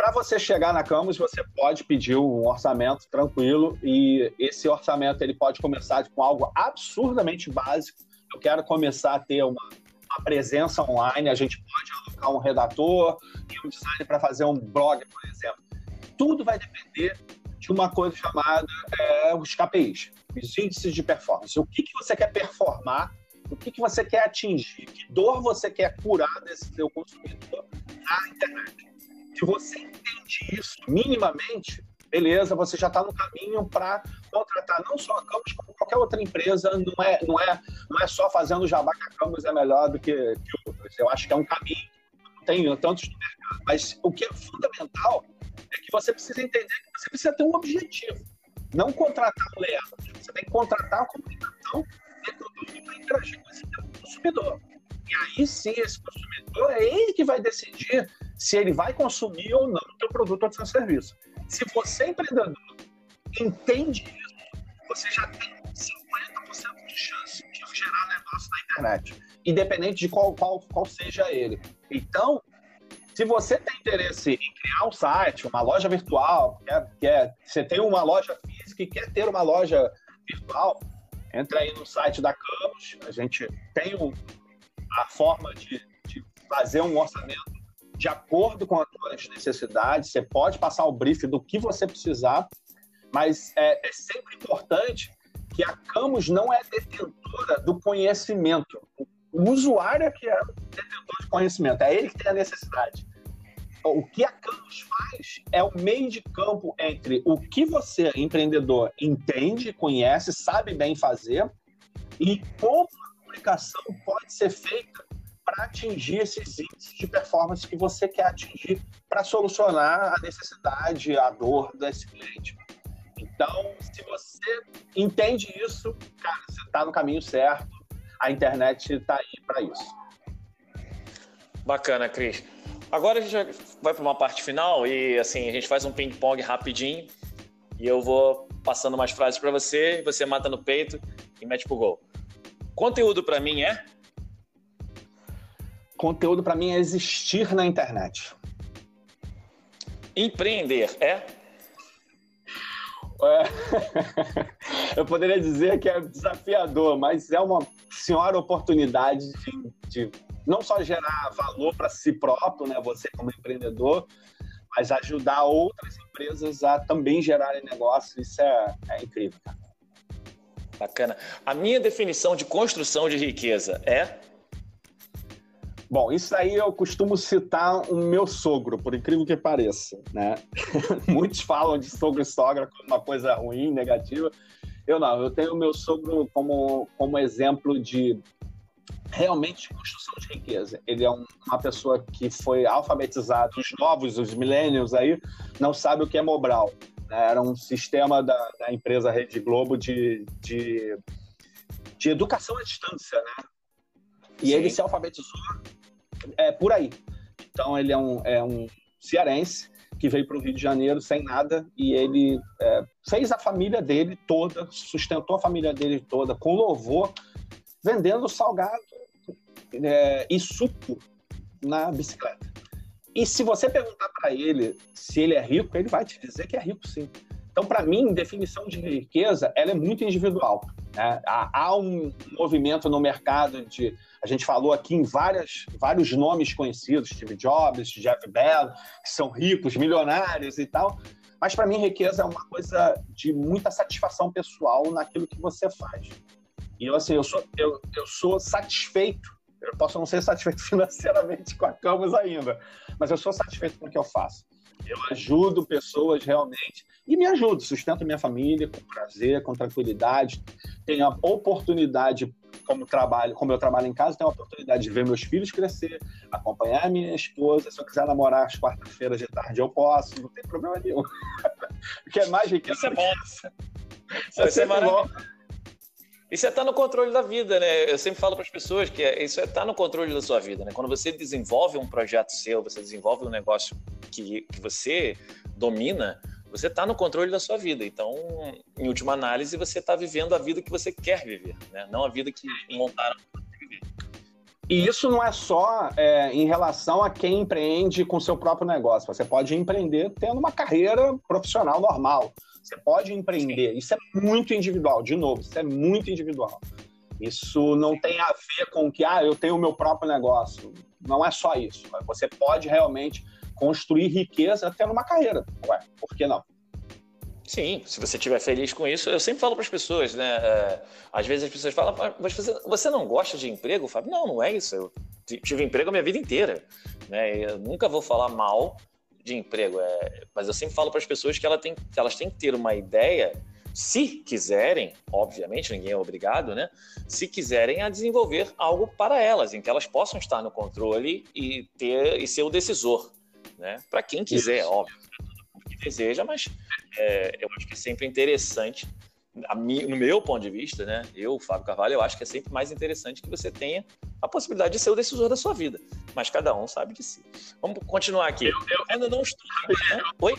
para você chegar na Camus, você pode pedir um orçamento tranquilo e esse orçamento ele pode começar com algo absurdamente básico. Eu quero começar a ter uma, uma presença online, a gente pode alocar um redator e um designer para fazer um blog, por exemplo. Tudo vai depender de uma coisa chamada é, os KPIs, os índices de performance. O que, que você quer performar, o que, que você quer atingir, que dor você quer curar desse seu consumidor na internet. Se você entende isso minimamente, beleza, você já está no caminho para contratar não só a Campos, como qualquer outra empresa. Não é, não é, não é só fazendo jabá que a Campos é melhor do que, que outras. Eu acho que é um caminho, não tem tantos no mercado. Mas o que é fundamental é que você precisa entender que você precisa ter um objetivo. Não contratar um layout. Você tem que contratar a comunicação dentro do para interagir com esse consumidor. E aí sim, esse consumidor é ele que vai decidir se ele vai consumir ou não o teu produto ou seu serviço. Se você, empreendedor, entende isso, você já tem 50% de chance de gerar negócio na internet, independente de qual, qual, qual seja ele. Então, se você tem interesse em criar um site, uma loja virtual, quer, quer, você tem uma loja física e quer ter uma loja virtual, entra aí no site da Campos, a gente tem um, a forma de, de fazer um orçamento de acordo com as suas necessidades, você pode passar o brief do que você precisar, mas é, é sempre importante que a Camus não é detentora do conhecimento. O usuário é que é detentor de conhecimento, é ele que tem a necessidade. O que a Camus faz é o meio de campo entre o que você, empreendedor, entende, conhece, sabe bem fazer e como comunicação pode ser feita para atingir esses índices de performance que você quer atingir para solucionar a necessidade, a dor desse cliente. Então, se você entende isso, cara, você está no caminho certo. A internet está aí para isso. Bacana, Cris. Agora a gente vai para uma parte final e assim a gente faz um ping-pong rapidinho e eu vou passando umas frases para você, você mata no peito e mete pro gol. Conteúdo para mim é? Conteúdo para mim é existir na internet. Empreender é? é... Eu poderia dizer que é desafiador, mas é uma senhora oportunidade de, de não só gerar valor para si próprio, né, você como empreendedor, mas ajudar outras empresas a também gerarem negócios. Isso é, é incrível. Bacana. A minha definição de construção de riqueza é? Bom, isso aí eu costumo citar o meu sogro, por incrível que pareça, né? Muitos falam de sogro e sogra como uma coisa ruim, negativa. Eu não, eu tenho o meu sogro como, como exemplo de realmente construção de riqueza. Ele é um, uma pessoa que foi alfabetizado, os novos, os millennials aí, não sabe o que é Mobral. Né? Era um sistema da, da empresa Rede Globo de, de, de, educação à distância, né? E Sim. ele se alfabetizou é, por aí. Então ele é um, é um cearense que veio para o Rio de Janeiro sem nada e ele é, fez a família dele toda, sustentou a família dele toda com louvor, vendendo salgado é, e suco na bicicleta. E se você perguntar para ele se ele é rico, ele vai te dizer que é rico sim. Então, para mim, definição de riqueza, ela é muito individual. Né? Há, há, um movimento no mercado de... A gente falou aqui em várias, vários nomes conhecidos, Steve Jobs, Jeff Bezos, que são ricos, milionários e tal. Mas, para mim, riqueza é uma coisa de muita satisfação pessoal naquilo que você faz. E eu, assim, eu sou, eu, eu sou satisfeito eu posso não ser satisfeito financeiramente com a Camus ainda, mas eu sou satisfeito com o que eu faço. Eu ajudo pessoas realmente e me ajudo, sustento minha família com prazer, com tranquilidade. Tenho a oportunidade, como trabalho, como eu trabalho em casa, tenho a oportunidade de ver meus filhos crescer, acompanhar minha esposa. Se eu quiser namorar às quartas-feiras de tarde, eu posso, não tem problema nenhum. o que é mais riqueza. Isso é bom. Isso, é maravilhoso. Isso é estar no controle da vida, né? Eu sempre falo para as pessoas que é, isso é estar no controle da sua vida, né? Quando você desenvolve um projeto seu, você desenvolve um negócio que, que você domina, você está no controle da sua vida. Então, em última análise, você está vivendo a vida que você quer viver, né? Não a vida que montaram para você viver. E isso não é só é, em relação a quem empreende com seu próprio negócio. Você pode empreender tendo uma carreira profissional normal. Você pode empreender. Sim. Isso é muito individual. De novo, isso é muito individual. Isso não tem a ver com que, ah, eu tenho o meu próprio negócio. Não é só isso. Você pode realmente construir riqueza até numa carreira. Ué, por que não? Sim, se você estiver feliz com isso, eu sempre falo para as pessoas, né? É, às vezes as pessoas falam, mas você, você não gosta de emprego, Fábio? Não, não é isso. Eu tive emprego a minha vida inteira. Né? Eu nunca vou falar mal de emprego. É, mas eu sempre falo para as pessoas que, ela tem, elas têm que ter uma ideia, se quiserem, obviamente, ninguém é obrigado, né? Se quiserem a desenvolver algo para elas, em que elas possam estar no controle e ter e ser o decisor, né? Para quem quiser, Isso. óbvio, que deseja, mas é, eu acho que é sempre interessante no meu ponto de vista, né, eu, Fábio Carvalho, eu acho que é sempre mais interessante que você tenha a possibilidade de ser o decisor da sua vida. Mas cada um sabe de si. Vamos continuar aqui. Eu, eu ainda não estou. Né? Oi?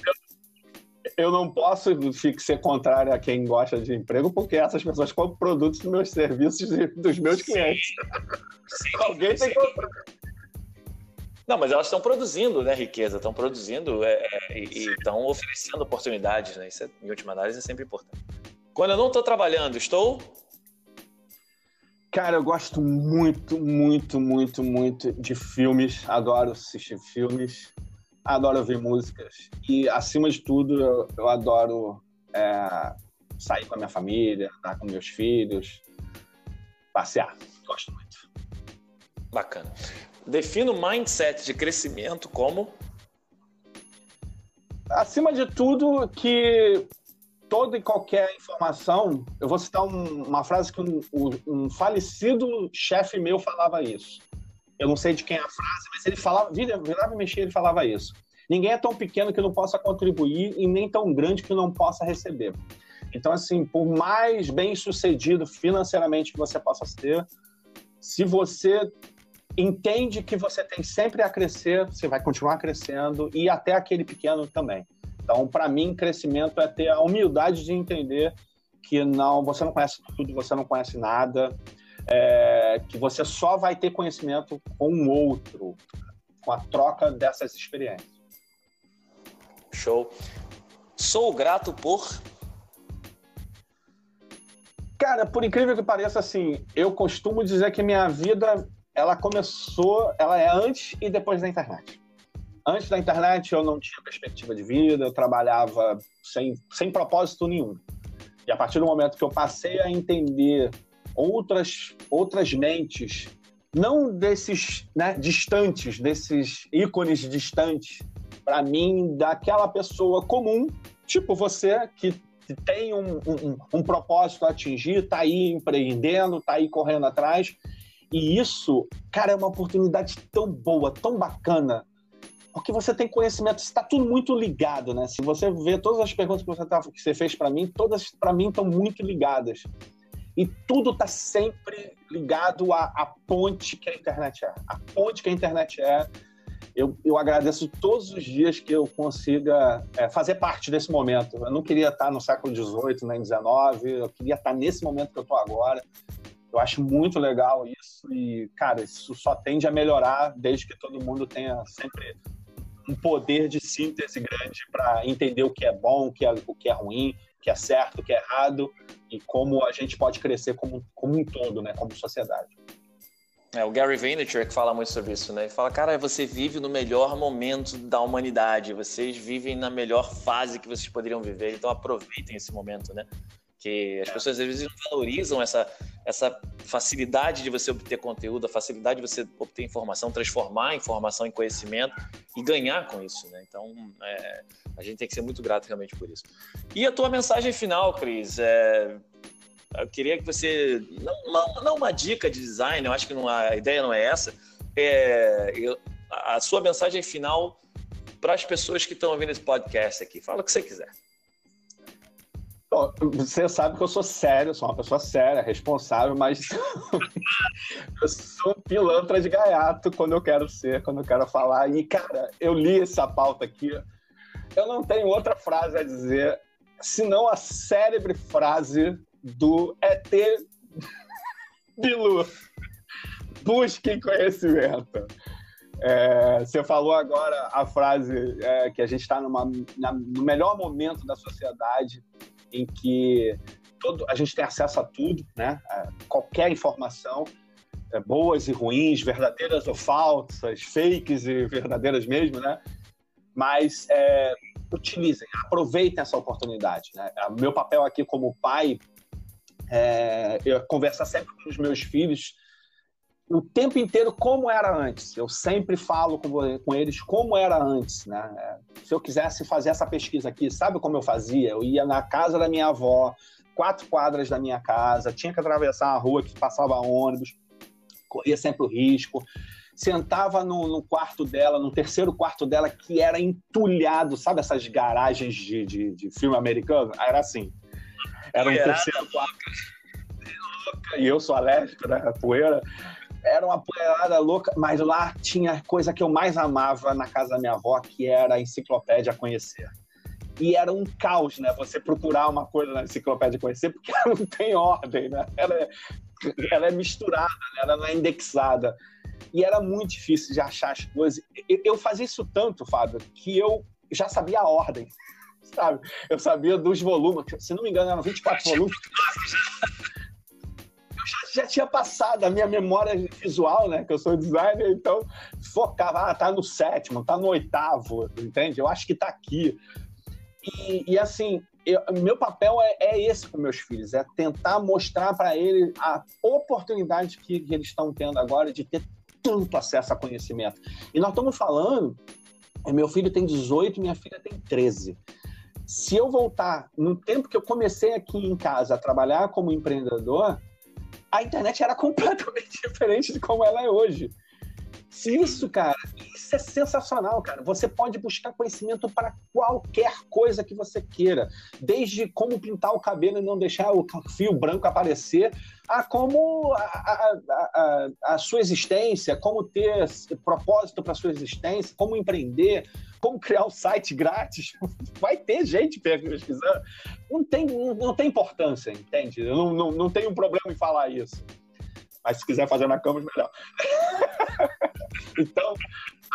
Eu não posso ser contrário a quem gosta de emprego, porque essas pessoas compram produtos dos meus serviços e dos meus sim, clientes. Sim, Alguém sim. tem que comprar. Não, mas elas estão produzindo, né, riqueza, estão produzindo é, é e estão oferecendo oportunidades, né? Isso, é, em última análise, é sempre importante. Quando eu não estou trabalhando, estou? Cara, eu gosto muito, muito, muito, muito de filmes. Adoro assistir filmes. Adoro ouvir músicas. E, acima de tudo, eu, eu adoro é, sair com a minha família, estar com meus filhos, passear. Gosto muito. Bacana. Defino mindset de crescimento como? Acima de tudo, que toda e qualquer informação, eu vou citar um, uma frase que um, um falecido chefe meu falava isso. Eu não sei de quem é a frase, mas ele falava, virava e mexia, ele falava isso. Ninguém é tão pequeno que não possa contribuir e nem tão grande que não possa receber. Então, assim, por mais bem sucedido financeiramente que você possa ter, se você entende que você tem sempre a crescer, você vai continuar crescendo e até aquele pequeno também. Então, para mim, crescimento é ter a humildade de entender que não, você não conhece tudo, você não conhece nada, é, que você só vai ter conhecimento com o outro, com a troca dessas experiências. Show. Sou grato por. Cara, por incrível que pareça, assim, eu costumo dizer que minha vida ela começou, ela é antes e depois da internet. Antes da internet eu não tinha perspectiva de vida, eu trabalhava sem, sem propósito nenhum. E a partir do momento que eu passei a entender outras, outras mentes, não desses né, distantes, desses ícones distantes, para mim, daquela pessoa comum, tipo você, que, tem um, um, um propósito a atingir, está aí empreendendo, está aí correndo atrás. E isso, cara, é uma oportunidade tão boa, tão bacana porque você tem conhecimento, está tudo muito ligado, né? Se você vê todas as perguntas que você, tá, que você fez para mim, todas para mim estão muito ligadas. E tudo está sempre ligado à, à, ponte que a internet é. A ponte que a internet é. Eu, eu agradeço todos os dias que eu consiga é, fazer parte desse momento. Eu não queria estar no século XVIII nem XIX, eu queria estar nesse momento que eu estou agora. Eu acho muito legal isso e, cara, isso só tende a melhorar desde que todo mundo tenha sempre um poder de síntese grande para entender o que é bom, o que é, o que é ruim, o que é certo, o que é errado e como a gente pode crescer como, como um todo, né, como sociedade. É, o Gary Vaynerchuk que fala muito sobre isso, né? Ele fala, cara, você vive no melhor momento da humanidade, vocês vivem na melhor fase que vocês poderiam viver, então aproveitem esse momento, né? Que as pessoas às vezes não valorizam essa, essa facilidade de você obter conteúdo, a facilidade de você obter informação, transformar a informação em conhecimento e ganhar com isso, né? Então, é, a gente tem que ser muito grato realmente por isso. E a tua mensagem final, Cris, é, eu queria que você. Não, não uma dica de design, eu acho que não, a ideia não é essa. É, eu, a sua mensagem final para as pessoas que estão ouvindo esse podcast aqui. Fala o que você quiser. Você sabe que eu sou sério, sou uma pessoa séria, responsável, mas eu sou um pilantra de gaiato quando eu quero ser, quando eu quero falar. E, cara, eu li essa pauta aqui, eu não tenho outra frase a dizer senão a célebre frase do ET Bilu. Busquem conhecimento. É, você falou agora a frase é, que a gente está no melhor momento da sociedade em que todo, a gente tem acesso a tudo, né? A qualquer informação, é, boas e ruins, verdadeiras ou falsas, fakes e verdadeiras mesmo, né? Mas é, utilizem, aproveitem essa oportunidade. Né? Meu papel aqui como pai é, eu conversar sempre com os meus filhos o tempo inteiro como era antes. Eu sempre falo com, com eles como era antes, né? É, se eu quisesse fazer essa pesquisa aqui, sabe como eu fazia? Eu ia na casa da minha avó, quatro quadras da minha casa, tinha que atravessar a rua que passava ônibus, corria sempre o risco. Sentava no, no quarto dela, no terceiro quarto dela, que era entulhado, sabe essas garagens de, de, de filme americano? Era assim. Era um terceiro quarto. E eu sou alérgico, né? A poeira. Era uma poeirada louca, mas lá tinha coisa que eu mais amava na casa da minha avó, que era a enciclopédia a conhecer. E era um caos, né? Você procurar uma coisa na enciclopédia a conhecer, porque ela não tem ordem, né? Ela é, ela é misturada, né? ela não é indexada. E era muito difícil de achar as coisas. Eu fazia isso tanto, Fábio, que eu já sabia a ordem sabe? Eu sabia dos volumes, se não me engano, eram 24 volumes. Já, já, tinha passado a minha memória visual, né? Que eu sou designer, então focava, ah, tá no sétimo, tá no oitavo, entende? Eu acho que tá aqui. E, e assim, eu, meu papel é, é, esse com meus filhos, é tentar mostrar para eles a oportunidade que, que eles estão tendo agora de ter tanto acesso a conhecimento. E nós estamos falando, meu filho tem 18, minha filha tem 13 se eu voltar no tempo que eu comecei aqui em casa a trabalhar como empreendedor, a internet era completamente diferente de como ela é hoje. Isso, cara, isso é sensacional, cara. Você pode buscar conhecimento para qualquer coisa que você queira, desde como pintar o cabelo e não deixar o fio branco aparecer, a como a, a, a, a sua existência, como ter propósito para sua existência, como empreender, como criar um site grátis. Vai ter gente pesquisando. Não tem, não, tem importância, entende? Eu não, não, não tenho um problema em falar isso. Mas se quiser fazer na câmera, melhor. então,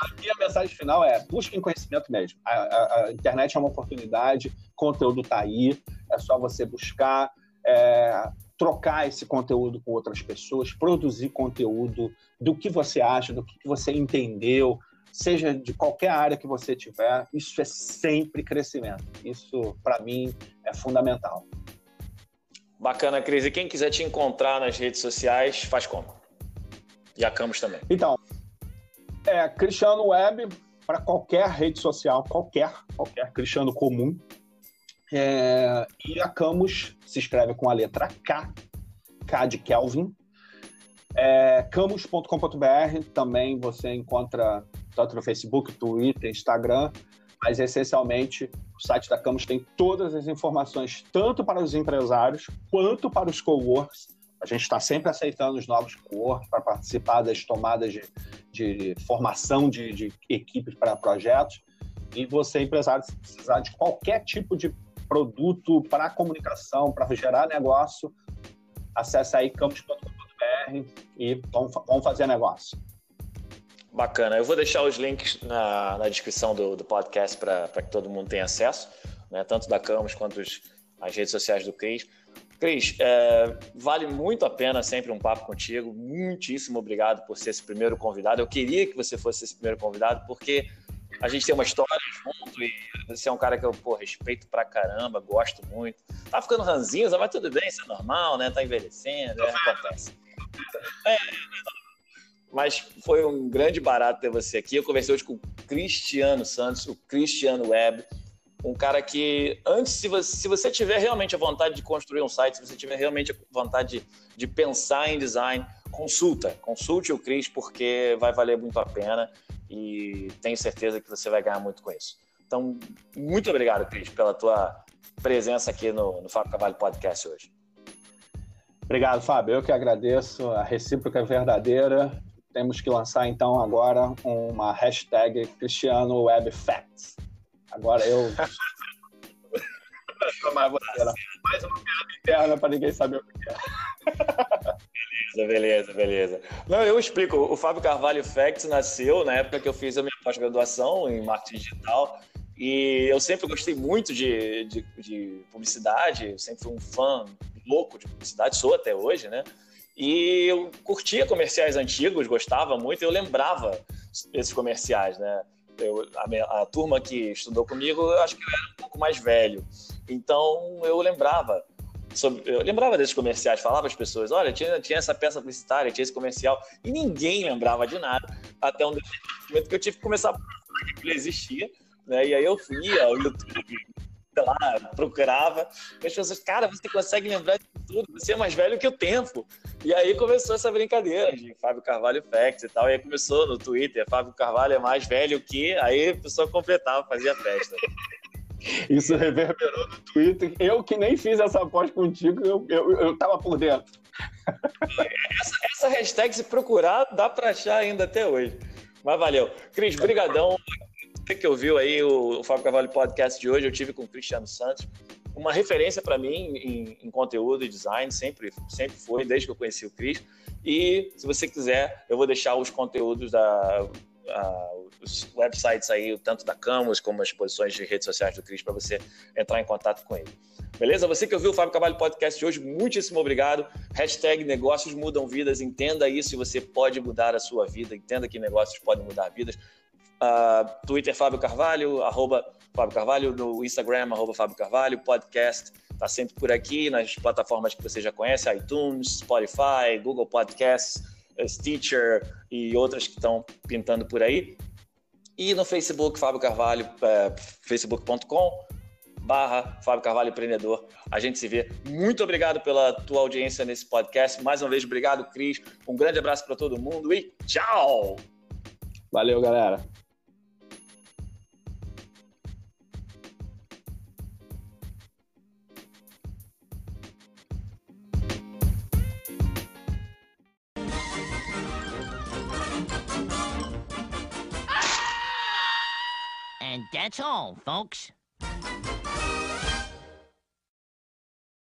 a minha mensagem final é: busquem conhecimento mesmo. A, a, a internet é uma oportunidade, conteúdo está aí, é só você buscar. É, trocar esse conteúdo com outras pessoas, produzir conteúdo do que você acha, do que você entendeu, seja de qualquer área que você tiver, isso é sempre crescimento. Isso, para mim, é fundamental. Bacana, Cris. E quem quiser te encontrar nas redes sociais, faz como? E a Camus também. Então, é Cristiano Web para qualquer rede social, qualquer, qualquer Cristiano comum. É, e a Camus se escreve com a letra K, K de Kelvin. É, camus.com.br também você encontra tanto no Facebook, Twitter, Instagram, mas essencialmente o site da Camus tem todas as informações, tanto para os empresários quanto para os coworks. A gente está sempre aceitando os novos coworks para participar das tomadas de, de formação de, de equipes para projetos. E você, empresário, se precisar de qualquer tipo de produto para comunicação, para gerar negócio, acesse aí campus.com.br e vamos, vamos fazer negócio. Bacana. Eu vou deixar os links na, na descrição do, do podcast para que todo mundo tenha acesso, né? tanto da Camus quanto os, as redes sociais do Cris. Cris, é, vale muito a pena sempre um papo contigo. Muitíssimo obrigado por ser esse primeiro convidado. Eu queria que você fosse esse primeiro convidado, porque a gente tem uma história junto e você é um cara que eu pô, respeito pra caramba, gosto muito. Tá ficando ranzinza, mas tudo bem, isso é normal, né? Tá envelhecendo, é, acontece. É, mas foi um grande barato ter você aqui. Eu conversei hoje com o Cristiano Santos, o Cristiano Web, um cara que, antes, se você, se você tiver realmente a vontade de construir um site, se você tiver realmente a vontade de, de pensar em design, consulta, consulte o Cris, porque vai valer muito a pena e tenho certeza que você vai ganhar muito com isso. Então, muito obrigado, Cris, pela tua presença aqui no, no Fábio Cavalho Podcast hoje. Obrigado, Fábio. Eu que agradeço. A recíproca é verdadeira. Temos que lançar, então, agora uma hashtag Cristiano Web Facts. Agora eu. mais uma piada interna para ninguém saber o que é. Beleza, beleza, beleza. Não, eu explico. O Fábio Carvalho Facts nasceu na época que eu fiz a minha pós-graduação em marketing digital. E eu sempre gostei muito de, de, de, publicidade, eu sempre fui um fã louco de publicidade, sou até hoje, né? E eu curtia comerciais antigos, gostava muito, eu lembrava esses comerciais, né? Eu, a, a, turma que estudou comigo, eu acho que eu era um pouco mais velho. Então eu lembrava sobre, eu lembrava desses comerciais, falava às pessoas, olha, tinha, tinha essa peça publicitária, tinha esse comercial, e ninguém lembrava de nada, até um momento que eu tive que começar a procurar que ele existia, né? E aí eu fui ao YouTube, sei lá, procurava, e as pessoas, cara, você consegue lembrar de tudo, você é mais velho que o tempo. E aí começou essa brincadeira de Fábio Carvalho Facts e tal, e aí começou no Twitter, Fábio Carvalho é mais velho que, aí a pessoa completava, fazia festa. Isso reverberou no Twitter. Eu que nem fiz essa aposta contigo, eu, eu, eu tava por dentro. Essa, essa hashtag, se procurar, dá para achar ainda até hoje. Mas valeu. Cris, brigadão. Você que ouviu aí o, o Fábio Carvalho Podcast de hoje, eu tive com o Cristiano Santos. Uma referência para mim em, em, conteúdo e design, sempre, sempre foi, desde que eu conheci o Cris. E se você quiser, eu vou deixar os conteúdos da, uh, os websites aí, tanto da Camus como as posições de redes sociais do Cris, para você entrar em contato com ele. Beleza? Você que ouviu o Fábio Cavalho Podcast de hoje, muitíssimo obrigado. Hashtag negócios mudam vidas. Entenda isso e você pode mudar a sua vida. Entenda que negócios podem mudar vidas. Uh, Twitter Fábio Carvalho, arroba Fábio Carvalho, no Instagram, arroba Fábio Carvalho, podcast está sempre por aqui, nas plataformas que você já conhece, iTunes, Spotify, Google Podcasts, Stitcher e outras que estão pintando por aí. E no Facebook, Fábio Carvalho, é, facebook.com barra Fábio Carvalho Empreendedor. A gente se vê. Muito obrigado pela tua audiência nesse podcast. Mais uma vez, obrigado, Cris. Um grande abraço para todo mundo e tchau! Valeu, galera. That's all, folks.